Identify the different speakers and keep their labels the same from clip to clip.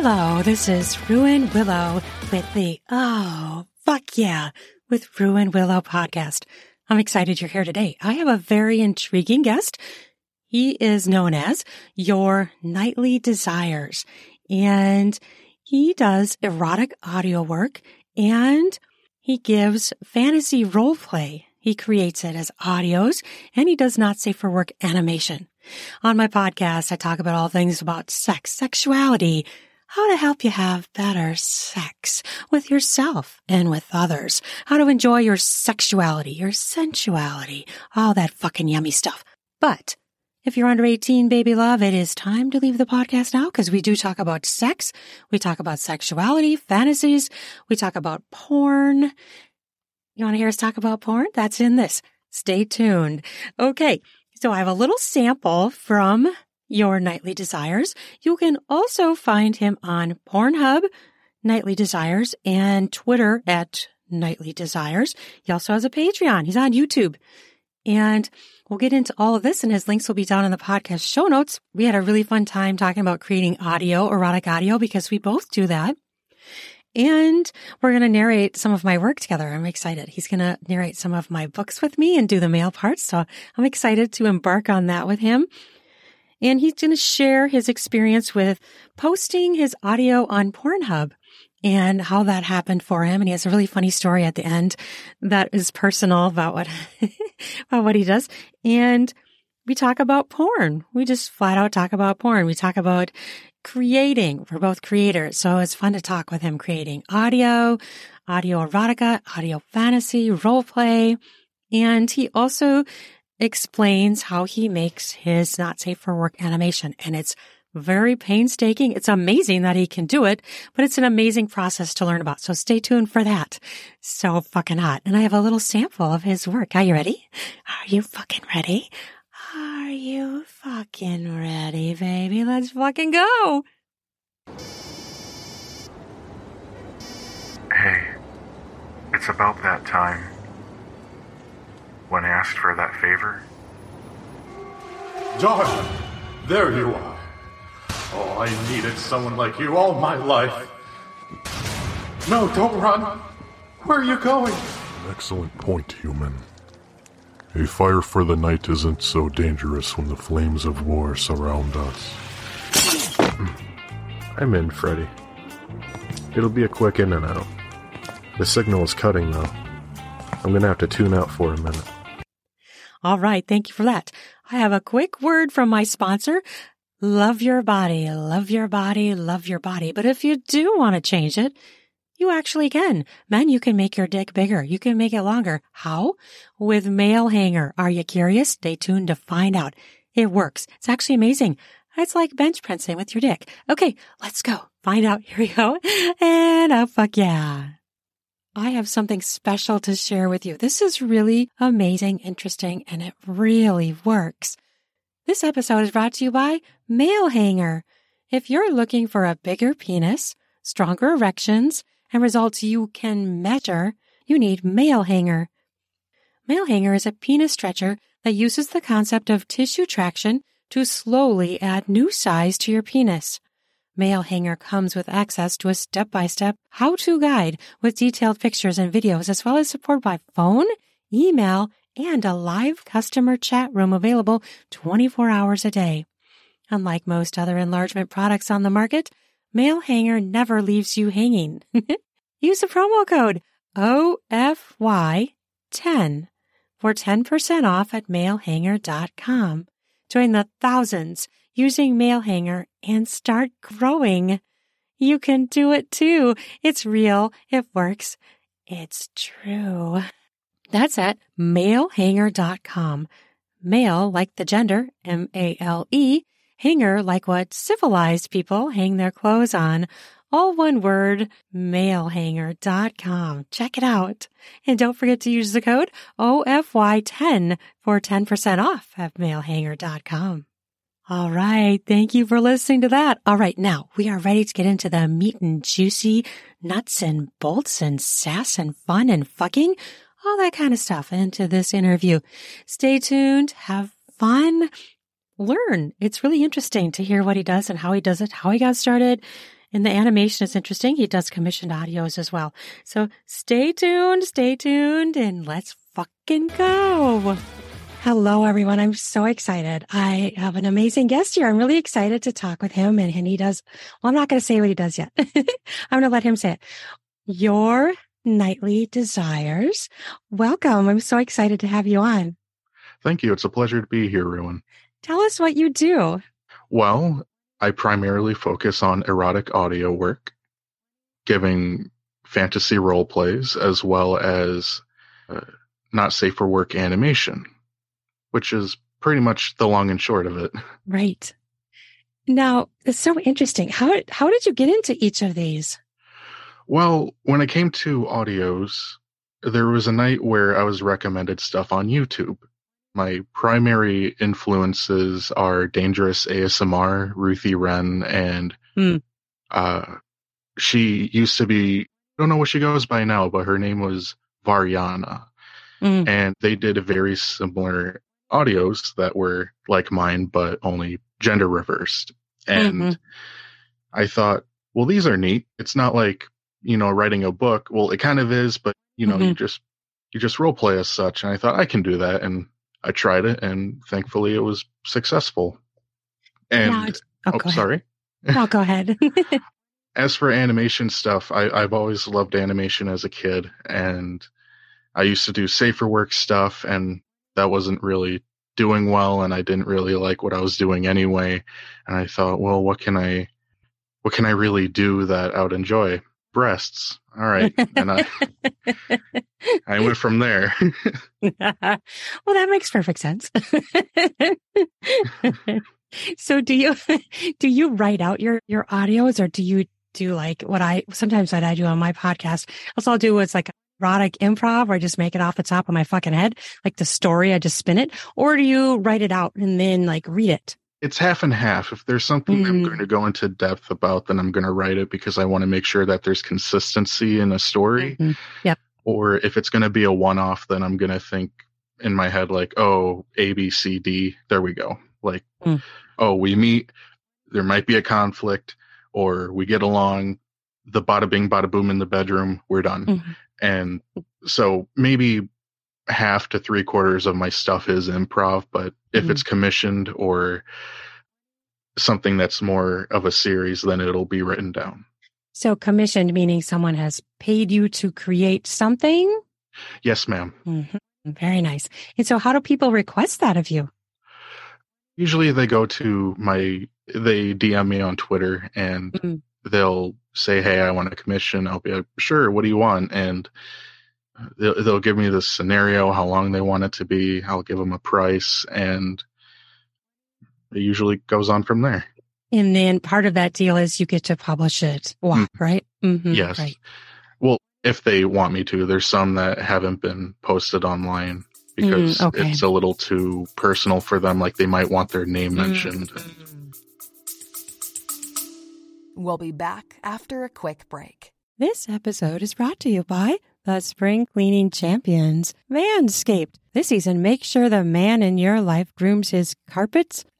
Speaker 1: Hello, this is Ruin Willow with the Oh, fuck yeah, with Ruin Willow podcast. I'm excited you're here today. I have a very intriguing guest. He is known as Your Nightly Desires, and he does erotic audio work and he gives fantasy role play. He creates it as audios and he does not safe for work animation. On my podcast, I talk about all things about sex, sexuality, how to help you have better sex with yourself and with others, how to enjoy your sexuality, your sensuality, all that fucking yummy stuff. But if you're under 18, baby love, it is time to leave the podcast now because we do talk about sex. We talk about sexuality, fantasies. We talk about porn. You want to hear us talk about porn? That's in this. Stay tuned. Okay. So I have a little sample from your nightly desires. You can also find him on Pornhub, Nightly Desires, and Twitter at Nightly Desires. He also has a Patreon. He's on YouTube. And we'll get into all of this, and his links will be down in the podcast show notes. We had a really fun time talking about creating audio, erotic audio, because we both do that. And we're going to narrate some of my work together. I'm excited. He's going to narrate some of my books with me and do the male parts. So I'm excited to embark on that with him and he's going to share his experience with posting his audio on Pornhub and how that happened for him. And he has a really funny story at the end that is personal about what, about what he does. And we talk about porn. We just flat out talk about porn. We talk about creating. We're both creators. So it's fun to talk with him creating audio, audio erotica, audio fantasy, role play. And he also explains how he makes his not safe for work animation. And it's very painstaking. It's amazing that he can do it, but it's an amazing process to learn about. So stay tuned for that. So fucking hot. And I have a little sample of his work. Are you ready? Are you fucking ready? Are you fucking ready, baby? Let's fucking go.
Speaker 2: Hey, it's about that time when asked for that favor?
Speaker 3: Darling, there you are. Oh, I needed someone like you all my life. No, don't run. Where are you going?
Speaker 4: An Excellent point, human. A fire for the night isn't so dangerous when the flames of war surround us.
Speaker 5: I'm in, Freddy. It'll be a quick in and out. The signal is cutting, though. I'm gonna have to tune out for a minute.
Speaker 1: All right. Thank you for that. I have a quick word from my sponsor. Love your body, love your body, love your body. But if you do want to change it, you actually can. Men, you can make your dick bigger. You can make it longer. How? With male hanger. Are you curious? Stay tuned to find out. It works. It's actually amazing. It's like bench pressing with your dick. Okay, let's go. Find out. Here we go. And oh, fuck yeah. I have something special to share with you. This is really amazing, interesting, and it really works. This episode is brought to you by Male Hanger. If you're looking for a bigger penis, stronger erections, and results you can measure, you need Male Hanger. Male Hanger is a penis stretcher that uses the concept of tissue traction to slowly add new size to your penis. Male Hanger comes with access to a step-by-step how-to guide with detailed pictures and videos as well as support by phone, email, and a live customer chat room available 24 hours a day. Unlike most other enlargement products on the market, Male Hanger never leaves you hanging. Use the promo code OFY10 for 10% off at malehanger.com. Join the thousands using Male Hanger and start growing. You can do it too. It's real. It works. It's true. That's at malehanger.com. Male like the gender, M-A-L-E, hanger like what civilized people hang their clothes on. All one word, malehanger.com. Check it out. And don't forget to use the code OFY10 for 10% off at malehanger.com. All right. Thank you for listening to that. All right. Now we are ready to get into the meat and juicy nuts and bolts and sass and fun and fucking all that kind of stuff into this interview. Stay tuned. Have fun. Learn. It's really interesting to hear what he does and how he does it, how he got started And the animation is interesting. He does commissioned audios as well. So stay tuned, stay tuned, and let's fucking go. Hello, everyone. I'm so excited. I have an amazing guest here. I'm really excited to talk with him. And, and he does, well, I'm not going to say what he does yet. I'm going to let him say it. Your nightly desires. Welcome. I'm so excited to have you on.
Speaker 3: Thank you. It's a pleasure to be here, Ruin.
Speaker 1: Tell us what you do.
Speaker 3: Well, I primarily focus on erotic audio work, giving fantasy role plays as well as uh, not safe for work animation, which is pretty much the long and short of it.
Speaker 1: Right. Now, it's so interesting. How how did you get into each of these?
Speaker 3: Well, when it came to audios, there was a night where I was recommended stuff on YouTube. My primary influences are Dangerous ASMR, Ruthie Wren, and
Speaker 1: Hmm.
Speaker 3: uh, she used to be, I don't know what she goes by now, but her name was Variana.
Speaker 1: Mm.
Speaker 3: And they did a very similar audios that were like mine, but only gender reversed. And
Speaker 1: Mhm.
Speaker 3: I thought, well, these are neat. It's not like, you know, writing a book. Well, it kind of is, but you know, you just, you just role play as such. And I thought I can do that. And I tried it and thankfully it was successful. And
Speaker 1: oh,
Speaker 3: oh, sorry.
Speaker 1: Oh, go ahead.
Speaker 3: As for animation stuff, I, I've always loved animation as a kid, and I used to do safer work stuff, and that wasn't really doing well, and I didn't really like what I was doing anyway. And I thought, well, what can I, what can I really do that I would enjoy? Breasts. All right, and I, I went from there.
Speaker 1: well, that makes perfect sense. so do you do you write out your your audios or do you do like what I sometimes what I do on my podcast? Also I'll do it's like erotic improv where I just make it off the top of my fucking head, like the story, I just spin it. Or do you write it out and then like read it?
Speaker 3: it's half and half. If there's something I'm
Speaker 1: Mm.
Speaker 3: going to go into depth about, then I'm going to write it because I want to make sure that there's consistency in a story.
Speaker 1: Mhm. Yep.
Speaker 3: Or if it's going to be a one off, then I'm going to think in my head, like, oh, A, B, C, D, there we go. Like,
Speaker 1: Mm.
Speaker 3: oh, we meet, there might be a conflict, or we get along, the bada bing, bada boom in the bedroom, we're done.
Speaker 1: Mhm.
Speaker 3: And so maybe half to three quarters of my stuff is improv, but if
Speaker 1: Mhm.
Speaker 3: it's commissioned or something that's more of a series, then it'll be written down.
Speaker 1: So commissioned meaning someone has paid you to create something?
Speaker 3: Yes, ma'am.
Speaker 1: Mhm. Very nice. And so how do people request that of you?
Speaker 3: Usually they go to my, they DM me on Twitter and
Speaker 1: Mhm.
Speaker 3: they'll say, Hey, I want a commission. I'll be like, sure. What do you want? And they'll, they'll give me the scenario, how long they want it to be. I'll give them a price and it usually goes on from there.
Speaker 1: And then part of that deal is you get to publish it, WAP, right? Mm-hmm.
Speaker 3: Yes.
Speaker 1: Right.
Speaker 3: Well, if they want me to, there's some that haven't been posted online because
Speaker 1: Mm, okay.
Speaker 3: it's a little too personal for them. Like they might want their name
Speaker 1: Mm.
Speaker 6: We'll be back after a quick break.
Speaker 1: This episode is brought to you by the Spring Cleaning Champions, Manscaped. This season, make sure the man in your life grooms his carpets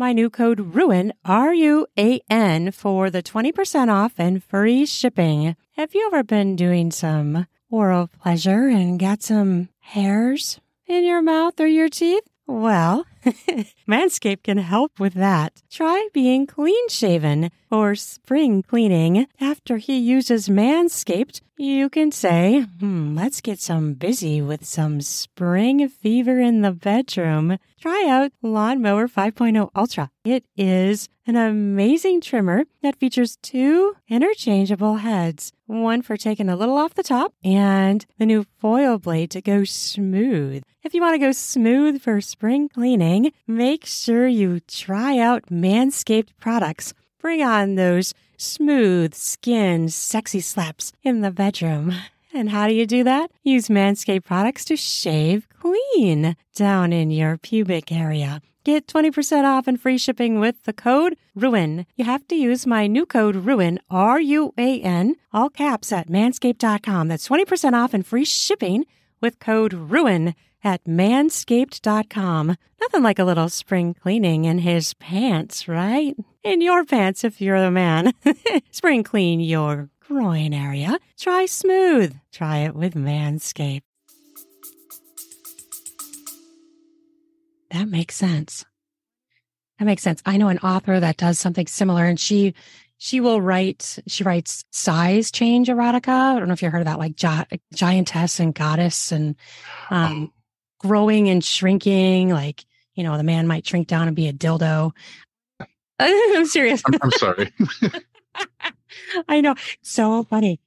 Speaker 1: my new code RUIN, R U A N, for the 20% off and free shipping. Have you ever been doing some oral pleasure and got some hairs in your mouth or your teeth? Well, Manscaped can help with that. Try being clean shaven or spring cleaning. After he uses Manscaped, you can say, hmm, let's get some busy with some spring fever in the bedroom. Try out Lawnmower 5.0 Ultra. It is an amazing trimmer that features two interchangeable heads. One for taking a little off the top and the new foil blade to go smooth. If you want to go smooth for spring cleaning, make sure you try out Manscaped products. Bring on those smooth skin, sexy slaps in the bedroom. And how do you do that? Use Manscaped products to shave clean down in your pubic area. Get 20% off and free shipping with the code RUIN. You have to use my new code RUIN, R U A N, all caps at manscaped.com. That's 20% off and free shipping with code RUIN at manscaped.com. Nothing like a little spring cleaning in his pants, right? In your pants if you're a man. spring clean your groin area. Try smooth. Try it with Manscaped. That makes sense. That makes sense. I know an author that does something similar and she she will write she writes size change erotica. I don't know if you heard of that, like gi- giantess and goddess and um, growing and shrinking, like, you know, the man might shrink down and be a dildo. I'm serious.
Speaker 3: I'm, I'm sorry.
Speaker 1: I know. So funny.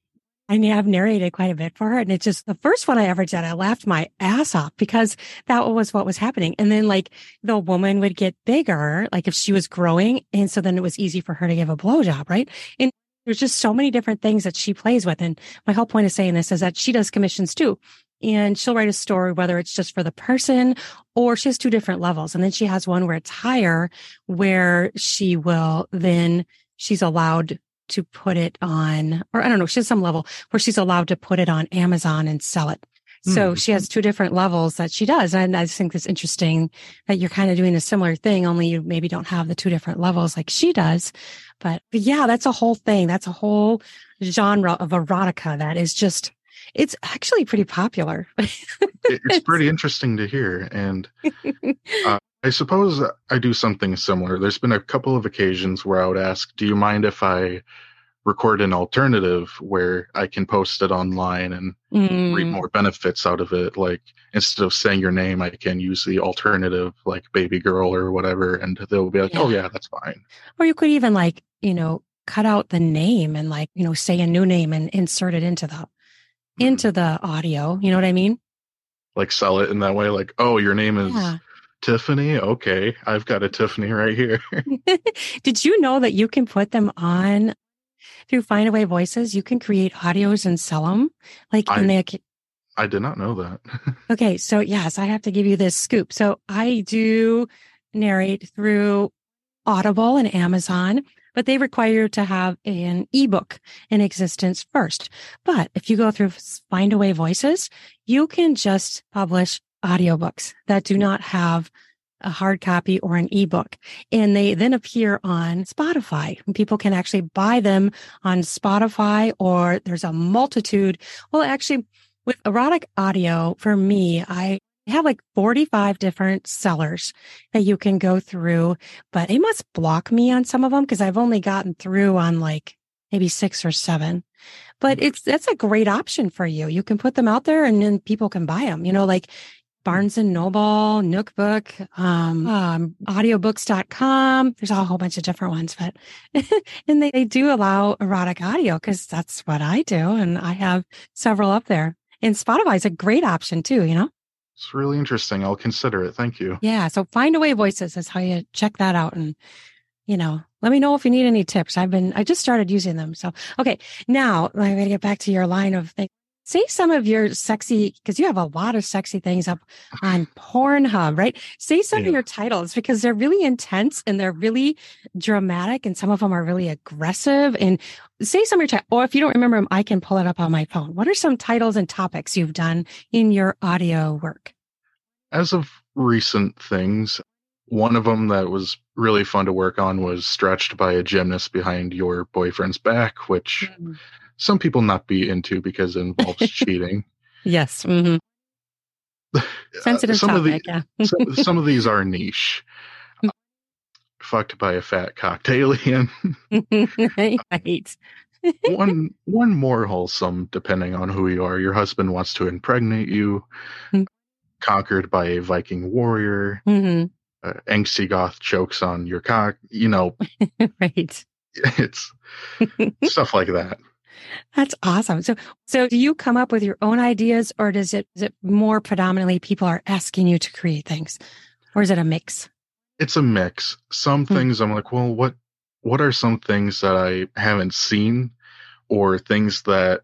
Speaker 1: I have narrated quite a bit for her. And it's just the first one I ever did, I laughed my ass off because that was what was happening. And then like the woman would get bigger, like if she was growing. And so then it was easy for her to give a blowjob, right? And there's just so many different things that she plays with. And my whole point of saying this is that she does commissions too. And she'll write a story, whether it's just for the person or she has two different levels. And then she has one where it's higher, where she will then she's allowed to put it on, or I don't know, she has some level where she's allowed to put it on Amazon and sell it. So
Speaker 3: Mm.
Speaker 1: she has two different levels that she does. And I just think it's interesting that you're kind of doing a similar thing, only you maybe don't have the two different levels like she does. But, but yeah, that's a whole thing. That's a whole genre of erotica that is just, it's actually pretty popular.
Speaker 3: It's pretty interesting to hear. And uh, I suppose I do something similar. There's been a couple of occasions where I would ask, Do you mind if I record an alternative where I can post it online and reap
Speaker 1: Mm,
Speaker 3: more benefits out of it? Like instead of saying your name, I can use the alternative, like baby girl or whatever. And they'll be like, Oh,
Speaker 1: Yeah.
Speaker 3: yeah, that's fine.
Speaker 1: Or you could even like, you know, cut out the name and like, you know, say a new name and insert it into the into the audio. You know what I mean?
Speaker 3: Like sell it in that way. Like, Oh, your name is
Speaker 1: Yeah.
Speaker 3: Tiffany. Okay. I've got a Tiffany right here.
Speaker 1: Did you know that you can put them on through Findaway Voices? You can create audios and sell them. Like,
Speaker 3: I-
Speaker 1: and they,
Speaker 3: I did not know that.
Speaker 1: okay. So yes, I have to give you this scoop. So I do narrate through Audible and Amazon, but they require you to have an ebook in existence first. But if you go through Findaway Voices, you can just publish audiobooks that do not have a hard copy or an ebook. And they then appear on Spotify. People can actually buy them on Spotify or there's a multitude. Well, actually with erotic audio for me, I have like 45 different sellers that you can go through, but they must block me on some of them because I've only gotten through on like maybe six or seven. But mm. it's, that's a great option for you. You can put them out there and then people can buy them, you know, like Barnes and Noble, Nookbook, um, um, audiobooks.com. There's a whole bunch of different ones, but, and they, they do allow erotic audio because that's what I do. And I have several up there and Spotify is a great option too, you know?
Speaker 3: It's really interesting. I'll consider it. Thank you.
Speaker 1: Yeah. So Findaway Voices is how you check that out. And, you know, let me know if you need any tips. I've been, I just started using them. So, okay. Now I'm going to get back to your line of things. Say some of your sexy, because you have a lot of sexy things up on Pornhub, right? Say some
Speaker 3: Yeah.
Speaker 1: of your titles because they're really intense and they're really dramatic and some of them are really aggressive. And say some of your titles, or if you don't remember them, I can pull it up on my phone. What are some titles and topics you've done in your audio work?
Speaker 3: As of recent things, one of them that was really fun to work on was stretched by a gymnast behind your boyfriend's back, which hmm. Some people not be into because it involves cheating.
Speaker 1: Yes. Mm-hmm. Sensitive
Speaker 3: Uh, some of the-
Speaker 1: topic. yeah.
Speaker 3: some, some of these are niche. Uh, fucked by a fat cocked alien.
Speaker 1: right.
Speaker 3: one one more wholesome, depending on who you are. Your husband wants to impregnate you.
Speaker 1: Mm.
Speaker 3: Conquered by a Viking warrior.
Speaker 1: hmm
Speaker 3: Uh, angsty goth chokes on your cock. You know,
Speaker 1: Right.
Speaker 3: it's stuff like that.
Speaker 1: That's awesome. So, so do you come up with your own ideas or does it, is it more predominantly people are asking you to create things or is it a mix?
Speaker 3: It's a mix. Some
Speaker 1: Hmm.
Speaker 3: things I'm like, well, what what are some things that I haven't seen, or things that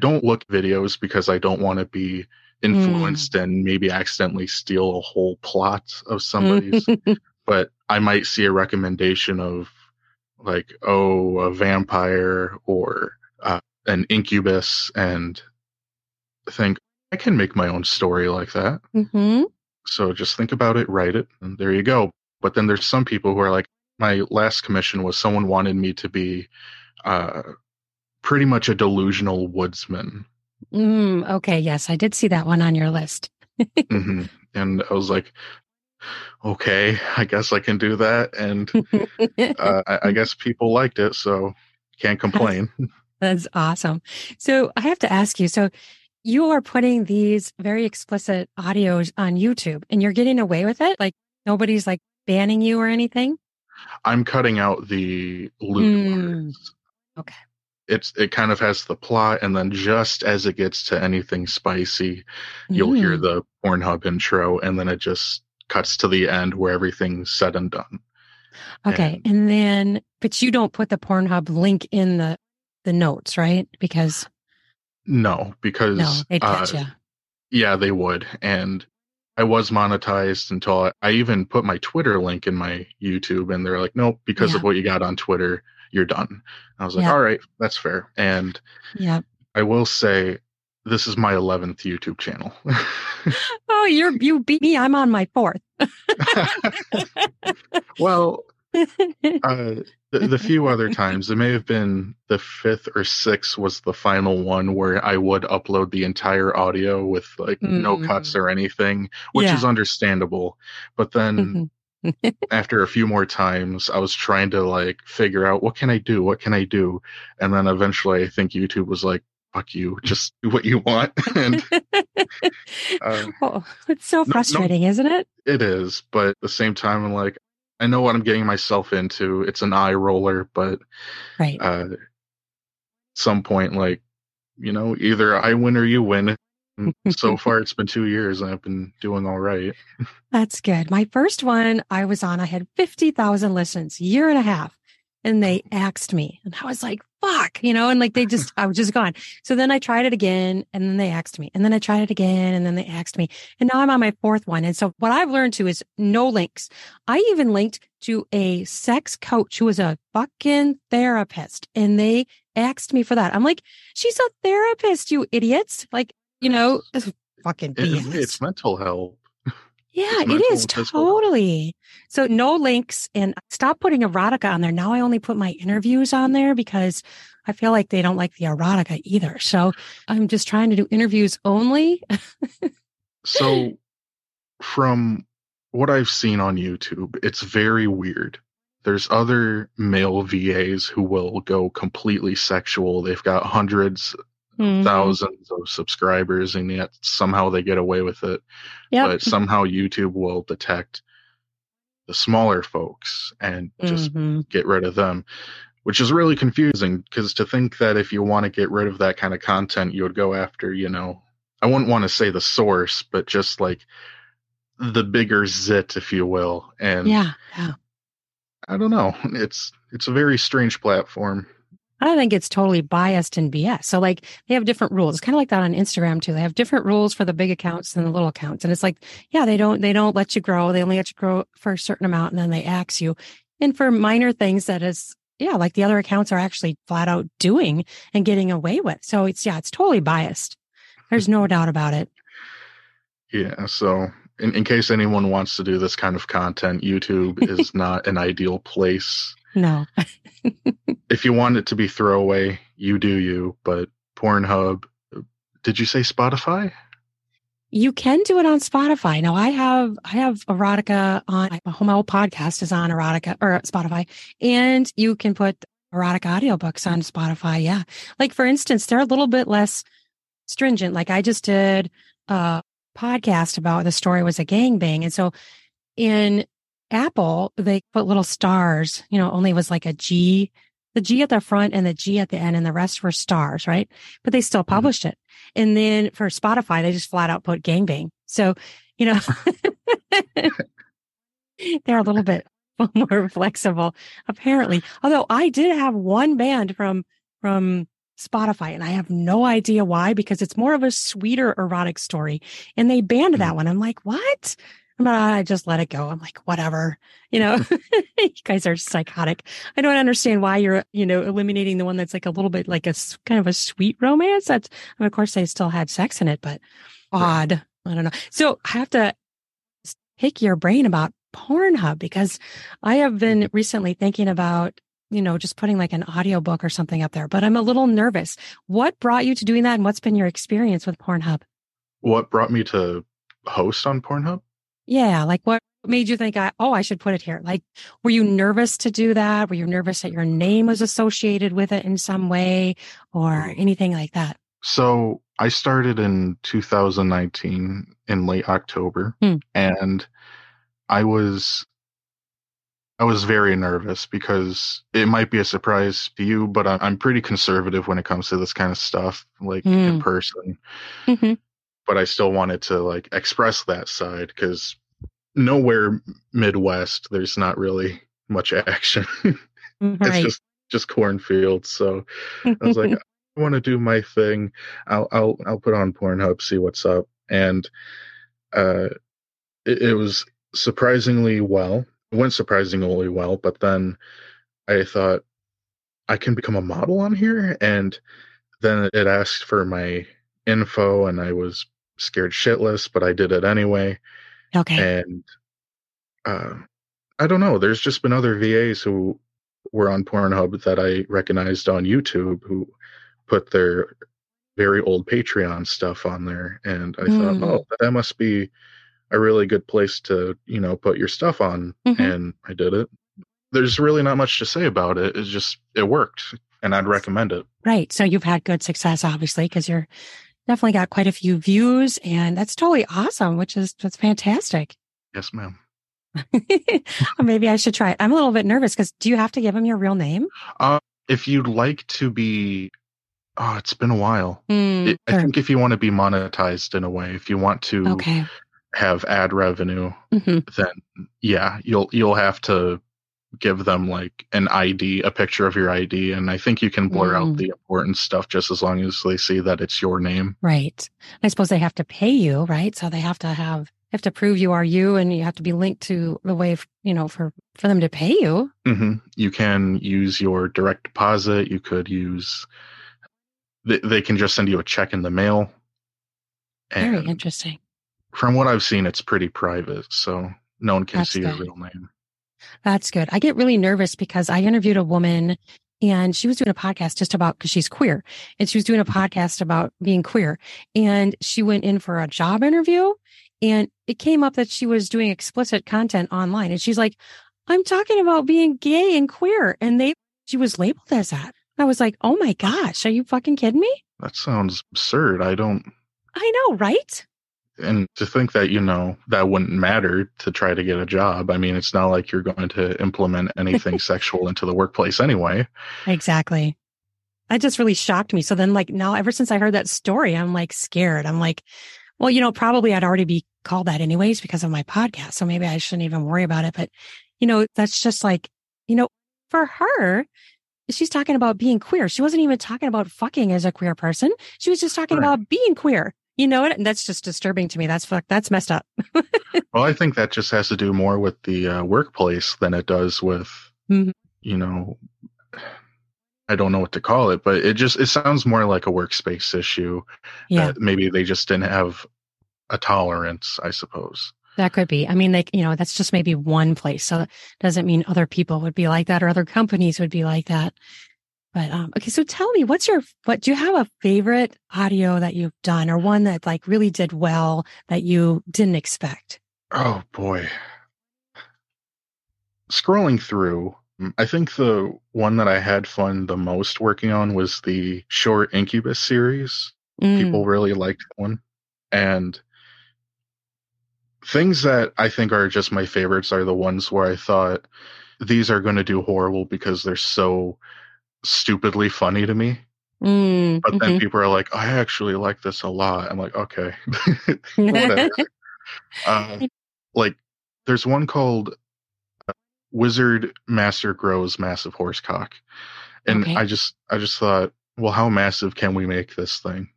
Speaker 3: don't look videos because I don't want to be influenced and maybe accidentally steal a whole plot of somebody's. but I might see a recommendation of like, oh, a vampire or uh, an incubus and think I can make my own story like that.
Speaker 1: hmm
Speaker 3: So just think about it, write it, and there you go. But then there's some people who are like, my last commission was someone wanted me to be uh, pretty much a delusional woodsman.
Speaker 1: Mm, okay. Yes, I did see that one on your list.
Speaker 3: hmm And I was like, okay, I guess I can do that. And uh, I, I guess people liked it, so can't complain.
Speaker 1: That's awesome. So I have to ask you. So you are putting these very explicit audios on YouTube, and you're getting away with it. Like nobody's like banning you or anything.
Speaker 3: I'm cutting out the lewd
Speaker 1: Mm,
Speaker 3: words.
Speaker 1: okay.
Speaker 3: It's it kind of has the plot, and then just as it gets to anything spicy, you'll hear
Speaker 1: Mm,
Speaker 3: the Pornhub intro, and then it just cuts to the end where everything's said and done.
Speaker 1: okay. And then, but you don't put the Pornhub link in the the notes, right? Because
Speaker 3: No, because
Speaker 1: no, they'd catch
Speaker 3: uh,
Speaker 1: you.
Speaker 3: yeah, they would, and I was monetized until I, I even put my Twitter link in my YouTube, and they're like, nope, because
Speaker 1: Yeah.
Speaker 3: of what you got on Twitter, you're done. I was like,
Speaker 1: Yeah.
Speaker 3: all right, that's fair. And
Speaker 1: Yeah.
Speaker 3: I will say, this is my 11th YouTube channel.
Speaker 1: You're you beat me. I'm on my fourth.
Speaker 3: well, uh, the, the few other times, it may have been the fifth or sixth was the final one where I would upload the entire audio with like no
Speaker 1: Mm.
Speaker 3: cuts or anything, which
Speaker 1: Yeah.
Speaker 3: is understandable. But then after a few more times, I was trying to like figure out what can I do? What can I do? And then eventually I think YouTube was like, fuck you, just do what you want. and uh,
Speaker 1: oh, it's so
Speaker 3: no-
Speaker 1: frustrating, isn't it?
Speaker 3: it is, but at the same time, I'm like, I know what I'm getting myself into. It's an eye roller, but
Speaker 1: Right.
Speaker 3: uh, some point, like, you know, either I win or you win. So far, it's been two years and I've been doing all right.
Speaker 1: That's good. My first one I was on, I had 50,000 listens, year and a half. And they axed me. And I was like, fuck, you know, and like they just, I was just gone. So then I tried it again and then they axed me. And then I tried it again and then they axed me. And now I'm on my fourth one. And so what I've learned too is no links. I even linked to a sex coach who was a fucking therapist and they axed me for that. I'm like, she's a therapist, you idiots. Like, you know, fucking
Speaker 3: It- it's mental health.
Speaker 1: Yeah, it is totally. So no links and stop putting erotica on there. Now I only put my interviews on there because I feel like they don't like the erotica either. So I'm just trying to do interviews only.
Speaker 3: So, from what I've seen on YouTube, it's very weird. There's other male VAs who will go completely sexual. They've got hundreds,
Speaker 1: Mhm.
Speaker 3: thousands of subscribers, and yet somehow they get away with it.
Speaker 1: Yep.
Speaker 3: But somehow YouTube will detect the smaller folks and just
Speaker 1: Mhm.
Speaker 3: get rid of them, which is really confusing because to think that if you want to get rid of that kind of content, you would go after, you know, I wouldn't want to say the source, but just like the bigger zit, if you will. And
Speaker 1: Yeah. Yeah.
Speaker 3: I don't know. It's it's a very strange platform.
Speaker 1: I think it's totally biased and BS. So like they have different rules. It's kind of like that on Instagram too. They have different rules for the big accounts and the little accounts. And it's like, yeah, they don't they don't let you grow. They only let you grow for a certain amount and then they ax you. And for minor things that is yeah, like the other accounts are actually flat out doing and getting away with. So it's yeah, it's totally biased. There's no doubt about it.
Speaker 3: Yeah. So in, in case anyone wants to do this kind of content, YouTube is not an ideal place.
Speaker 1: No.
Speaker 3: If you want it to be throwaway, you do you, but Pornhub did you say Spotify?
Speaker 1: You can do it on Spotify. Now I have I have erotica on my Owl podcast is on erotica or Spotify, and you can put erotic audiobooks on Spotify. Yeah. Like for instance, they're a little bit less stringent. Like I just did a podcast about the story was a gangbang. And so in Apple, they put little stars, you know, only was like a G, the G at the front and the G at the end, and the rest were stars, right? But they still mm-hmm. published it. And then for Spotify, they just flat out put gangbang. So, you know, they're a little bit more flexible, apparently. Although I did have one band from, from Spotify and I have no idea why because it's more of a sweeter erotic story. And they banned that mm. one. I'm like, what? But ah, I just let it go. I'm like, whatever, you know, you guys are psychotic. I don't understand why you're, you know, eliminating the one that's like a little bit like a kind of a sweet romance. That's, and of course they still had sex in it, but odd. I don't know. So I have to pick your brain about Pornhub because I have been mm-hmm. recently thinking about, you know, just putting like an audiobook or something up there, but I'm a little nervous. What brought you to doing that? And what's been your experience with Pornhub?
Speaker 3: What brought me to host on Pornhub?
Speaker 1: Yeah. Like what made you think, I, oh, I should put it here? Like, were you nervous to do that? Were you nervous that your name was associated with it in some way or anything like that?
Speaker 3: So I started in 2019 in late October,
Speaker 1: Hmm.
Speaker 3: and I was I was very nervous because it might be a surprise to you, but I'm, pretty conservative when it comes to this kind of stuff, like in
Speaker 1: Hmm.
Speaker 3: person.
Speaker 1: Mm-hmm.
Speaker 3: But I still wanted to like express that side because nowhere Midwest there's not really much action. it's just just cornfields. So I was like, I want to do my thing. I'll I'll I'll put on Pornhub, see what's up, and uh, it, it was surprisingly well. It went surprisingly well, but then I thought I can become a model on here, and then it asked for my info, and I was scared shitless, but I did it anyway,
Speaker 1: okay.
Speaker 3: and uh, I don't know. There's just been other VAs who were on Pornhub that I recognized on YouTube who put their very old Patreon stuff on there, and I
Speaker 1: Mm.
Speaker 3: thought, oh, that must be a really good place to you know put your stuff on,
Speaker 1: Mhm.
Speaker 3: and I did it. There's really not much to say about it. It's just it worked, and I'd recommend it.
Speaker 1: Right. So you've had good success, obviously, because you're definitely got quite a few views and that's totally awesome, which is, that's fantastic.
Speaker 3: Yes, ma'am.
Speaker 1: maybe I should try it. I'm a little bit nervous because do you have to give them your real name?
Speaker 3: If you'd like to be, oh, it's been a while.
Speaker 1: Mm,
Speaker 3: It, I think if you want to be monetized in a way, if you want to
Speaker 1: okay.
Speaker 3: have ad revenue,
Speaker 1: hmm
Speaker 3: then yeah, you'll you'll have to give them like an ID, a picture of your ID, and I think you can blur
Speaker 1: Mm.
Speaker 3: out the important stuff just as long as they see that it's your name.
Speaker 1: Right. I suppose they have to pay you, right? So they have to have, have to prove you are you and you have to be linked to the way, you know, for, for them to pay you.
Speaker 3: hmm You can use your direct deposit. You could use. They, they can just send you a check in the mail.
Speaker 1: Very interesting.
Speaker 3: from what I've seen, it's pretty private, so no one can
Speaker 1: That's
Speaker 3: see your
Speaker 1: good.
Speaker 3: real name.
Speaker 1: That's good. I get really nervous because I interviewed a woman and she was doing a podcast just about because she's queer and she was doing a podcast about being queer and she went in for a job interview and it came up that she was doing explicit content online and she's like, I'm talking about being gay and queer. And they, she was labeled as that. I was like, oh my gosh, are you fucking kidding me?
Speaker 3: That sounds absurd. I don't.
Speaker 1: I know, right?
Speaker 3: And to think that, you know, that wouldn't matter to try to get a job. I mean, it's not like you're going to implement anything sexual into the workplace anyway.
Speaker 1: Exactly. That just really shocked me. So then like now ever since I heard that story, I'm like scared. I'm like, well, you know, probably I'd already be called that anyways because of my podcast. So maybe I shouldn't even worry about it. But, you know, that's just like, you know, for her, she's talking about being queer. She wasn't even talking about fucking as a queer person. She was just talking
Speaker 3: Right.
Speaker 1: about being queer. You know, and that's just disturbing to me. That's fuck. That's messed up.
Speaker 3: Well, I think that just has to do more with the uh, workplace than it does with,
Speaker 1: Mhm.
Speaker 3: you know, I don't know what to call it, but it just it sounds more like a workspace issue.
Speaker 1: Yeah,
Speaker 3: That maybe they just didn't have a tolerance, I suppose.
Speaker 1: that could be. I mean, like, you know, that's just maybe one place. So that doesn't mean other people would be like that or other companies would be like that. But um, okay, so tell me, what's your what do you have a favorite audio that you've done or one that like really did well that you didn't expect?
Speaker 3: Oh boy. Scrolling through, mm, I think the one that I had fun the most working on was the short Incubus series.
Speaker 1: Mm,
Speaker 3: People really liked that one. And things that I think are just my favorites are the ones where I thought these are going to do horrible because they're so stupidly funny to me.
Speaker 1: mm,
Speaker 3: But then
Speaker 1: mhm.
Speaker 3: people are like, I actually like this a lot. I'm like, okay, uh, like, there's one called uh, Wizard Master Grows Massive Horsecock. And
Speaker 1: Okay.
Speaker 3: I just, I just thought, well, how massive can we make this thing?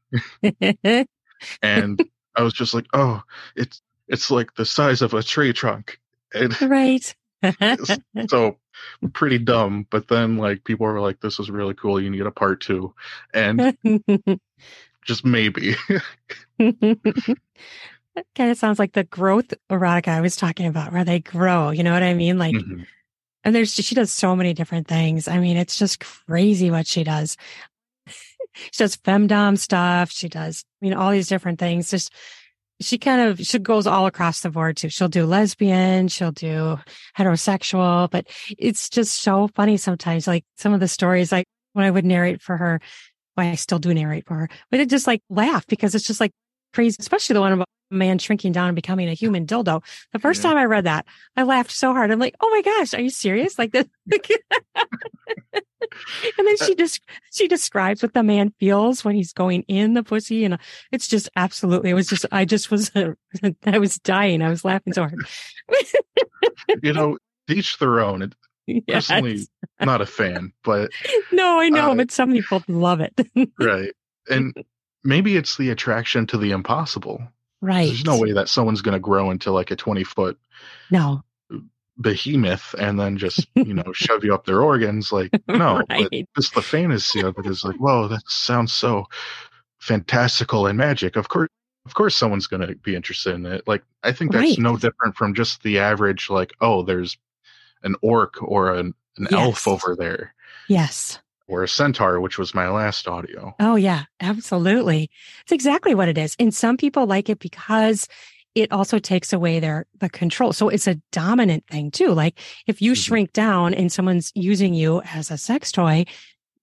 Speaker 3: And I was just like, oh, it's it's like the size of a tree trunk. And
Speaker 1: right.
Speaker 3: so pretty dumb. But then like people were like, this is really cool. You need a part two. And just maybe.
Speaker 1: That kind of sounds like the growth erotica I was talking about, where they grow. You know what I mean? Like,
Speaker 3: Mhm.
Speaker 1: and there's she does so many different things. I mean, it's just crazy what she does. she does femdom stuff. She does, you know, all these different things. Just she kind of she goes all across the board too. She'll do lesbian, she'll do heterosexual, but it's just so funny sometimes. Like some of the stories, like when I would narrate for her, well, I still do narrate for her, but it just like laugh because it's just like crazy, especially the one about a man shrinking down and becoming a human dildo. The first
Speaker 3: Yeah.
Speaker 1: time I read that, I laughed so hard. I'm like, oh my gosh, are you serious? Like this. and then she just she describes what the man feels when he's going in the pussy, and it's just absolutely. It was just I just was I was dying. I was laughing so hard.
Speaker 3: you know, each their own. It,
Speaker 1: Yes.
Speaker 3: personally, not a fan, but
Speaker 1: No, I know,
Speaker 3: uh,
Speaker 1: but some people love it.
Speaker 3: right. And maybe it's the attraction to the impossible.
Speaker 1: right.
Speaker 3: There's no way that someone's going to grow into like a 20 foot
Speaker 1: No.
Speaker 3: Behemoth and then just, you know, shove you up their organs. Like, no, but just the fantasy of it is like, whoa, that sounds so fantastical and magic. Of course, of course, someone's going to be interested in it. Like, I think that's
Speaker 1: Right.
Speaker 3: no different from just the average, like, oh, there's an orc or an, an elf over there
Speaker 1: Yes.
Speaker 3: or a centaur, which was my last audio.
Speaker 1: Oh yeah, absolutely. It's exactly what it is. And some people like it because it also takes away their the control. So it's a dominant thing too. Like if you
Speaker 3: Mhm.
Speaker 1: shrink down and someone's using you as a sex toy,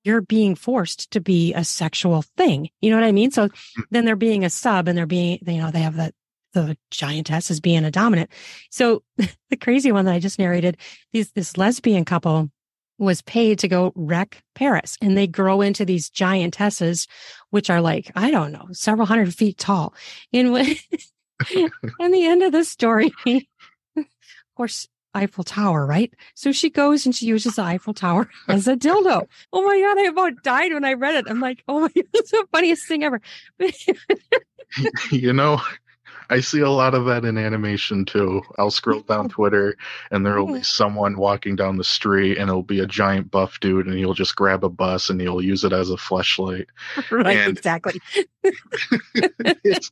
Speaker 1: you're being forced to be a sexual thing. You know what I mean? So then they're being a sub and they're being, you know, they have that the giantess as being a dominant. So the crazy one that I just narrated, these this lesbian couple was paid to go wreck Paris and they grow into these giantesses, which are like, I don't know, several hundred feet tall. And and the end of the story, of course, Eiffel Tower, right? So she goes and she uses the Eiffel Tower as a dildo. Oh my God, I about died when I read it. I'm like, oh my God, it's the funniest thing ever.
Speaker 3: you know, I see a lot of that in animation too. I'll scroll down Twitter and there will be mm-hmm. someone walking down the street and it'll be a giant buff dude and he'll just grab a bus and he'll use it as a flashlight.
Speaker 1: right,
Speaker 3: And-
Speaker 1: exactly.
Speaker 3: it's,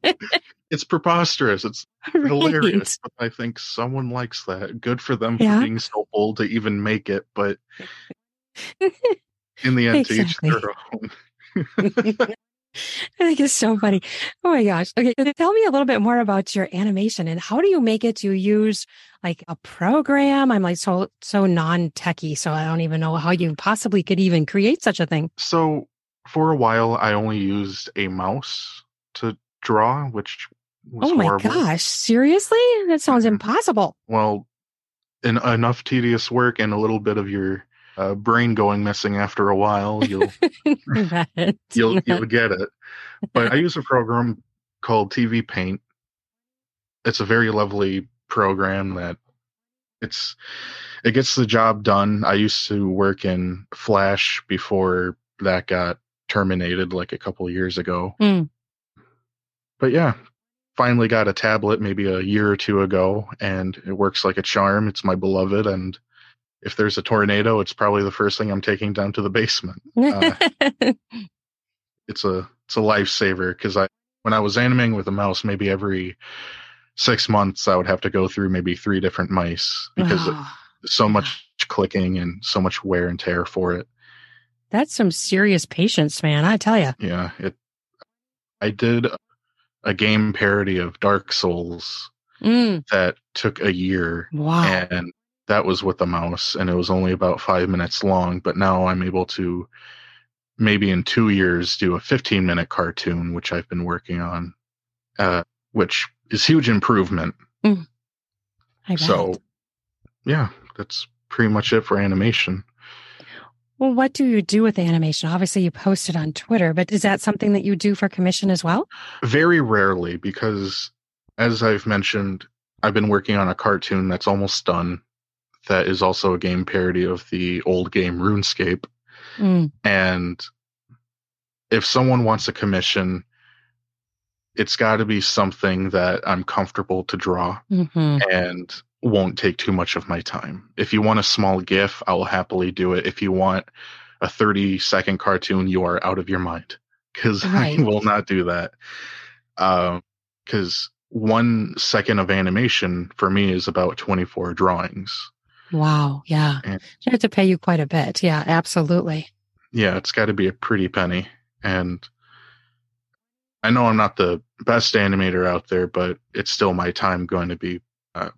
Speaker 3: it's preposterous. It's
Speaker 1: Right.
Speaker 3: hilarious. But I think someone likes that. Good for them
Speaker 1: Yeah.
Speaker 3: for being so bold to even make it, but in the end, to each
Speaker 1: Exactly.
Speaker 3: their own.
Speaker 1: I think it's so funny. Oh my gosh. Okay. Tell me a little bit more about your animation and how do you make it? Do you use like a program? I'm like so, so non techie. So I don't even know how you possibly could even create such a thing.
Speaker 3: So for a while, I only used a mouse to draw, which was
Speaker 1: Oh my
Speaker 3: horrible.
Speaker 1: gosh. Seriously? That sounds
Speaker 3: Mhm.
Speaker 1: impossible.
Speaker 3: Well, en- enough tedious work and a little bit of your uh, brain going missing after a while, you'll you'll you'll get it. But I use a program called TVPaint. It's a very lovely program that it's it gets the job done. I used to work in Flash before that got terminated like a couple years ago.
Speaker 1: Mm.
Speaker 3: But yeah, finally got a tablet maybe a year or two ago and it works like a charm. It's my beloved and if there's a tornado, it's probably the first thing I'm taking down to the basement uh, it's a it's a lifesaver because I when I was animating with a mouse, maybe every six months I would have to go through maybe three different mice because
Speaker 1: Oh,
Speaker 3: so much clicking and so much wear and tear for it.
Speaker 1: that's some serious patience, man. I tell you.
Speaker 3: Yeah, it. I did a game parody of Dark Souls
Speaker 1: Mm,
Speaker 3: that took a year,
Speaker 1: wow.
Speaker 3: and that was with the mouse, and it was only about five minutes long. But now I'm able to maybe in two years do a 15 minute cartoon, which I've been working on, uh, which is huge improvement.
Speaker 1: I.
Speaker 3: So, yeah, that's pretty much it for animation.
Speaker 1: Well, what do you do with the animation? Obviously, you post it on Twitter, but is that something that you do for commission as well?
Speaker 3: Very rarely, because as I've mentioned, I've been working on a cartoon that's almost done. That is also a game parody of the old game RuneScape.
Speaker 1: Mm,
Speaker 3: and if someone wants a commission, it's got to be something that I'm comfortable to draw
Speaker 1: hmm
Speaker 3: and won't take too much of my time. If you want a small GIF, I will happily do it. If you want a 30 second cartoon, you are out of your mind because
Speaker 1: Right.
Speaker 3: I will not do that. Because one second of animation for me is about 24 drawings.
Speaker 1: Wow. Yeah.
Speaker 3: And-
Speaker 1: They have to pay you quite a bit. Yeah, absolutely.
Speaker 3: Yeah, it's got to be a pretty penny. And I know I'm not the best animator out there, but it's still my time going to be. Uh,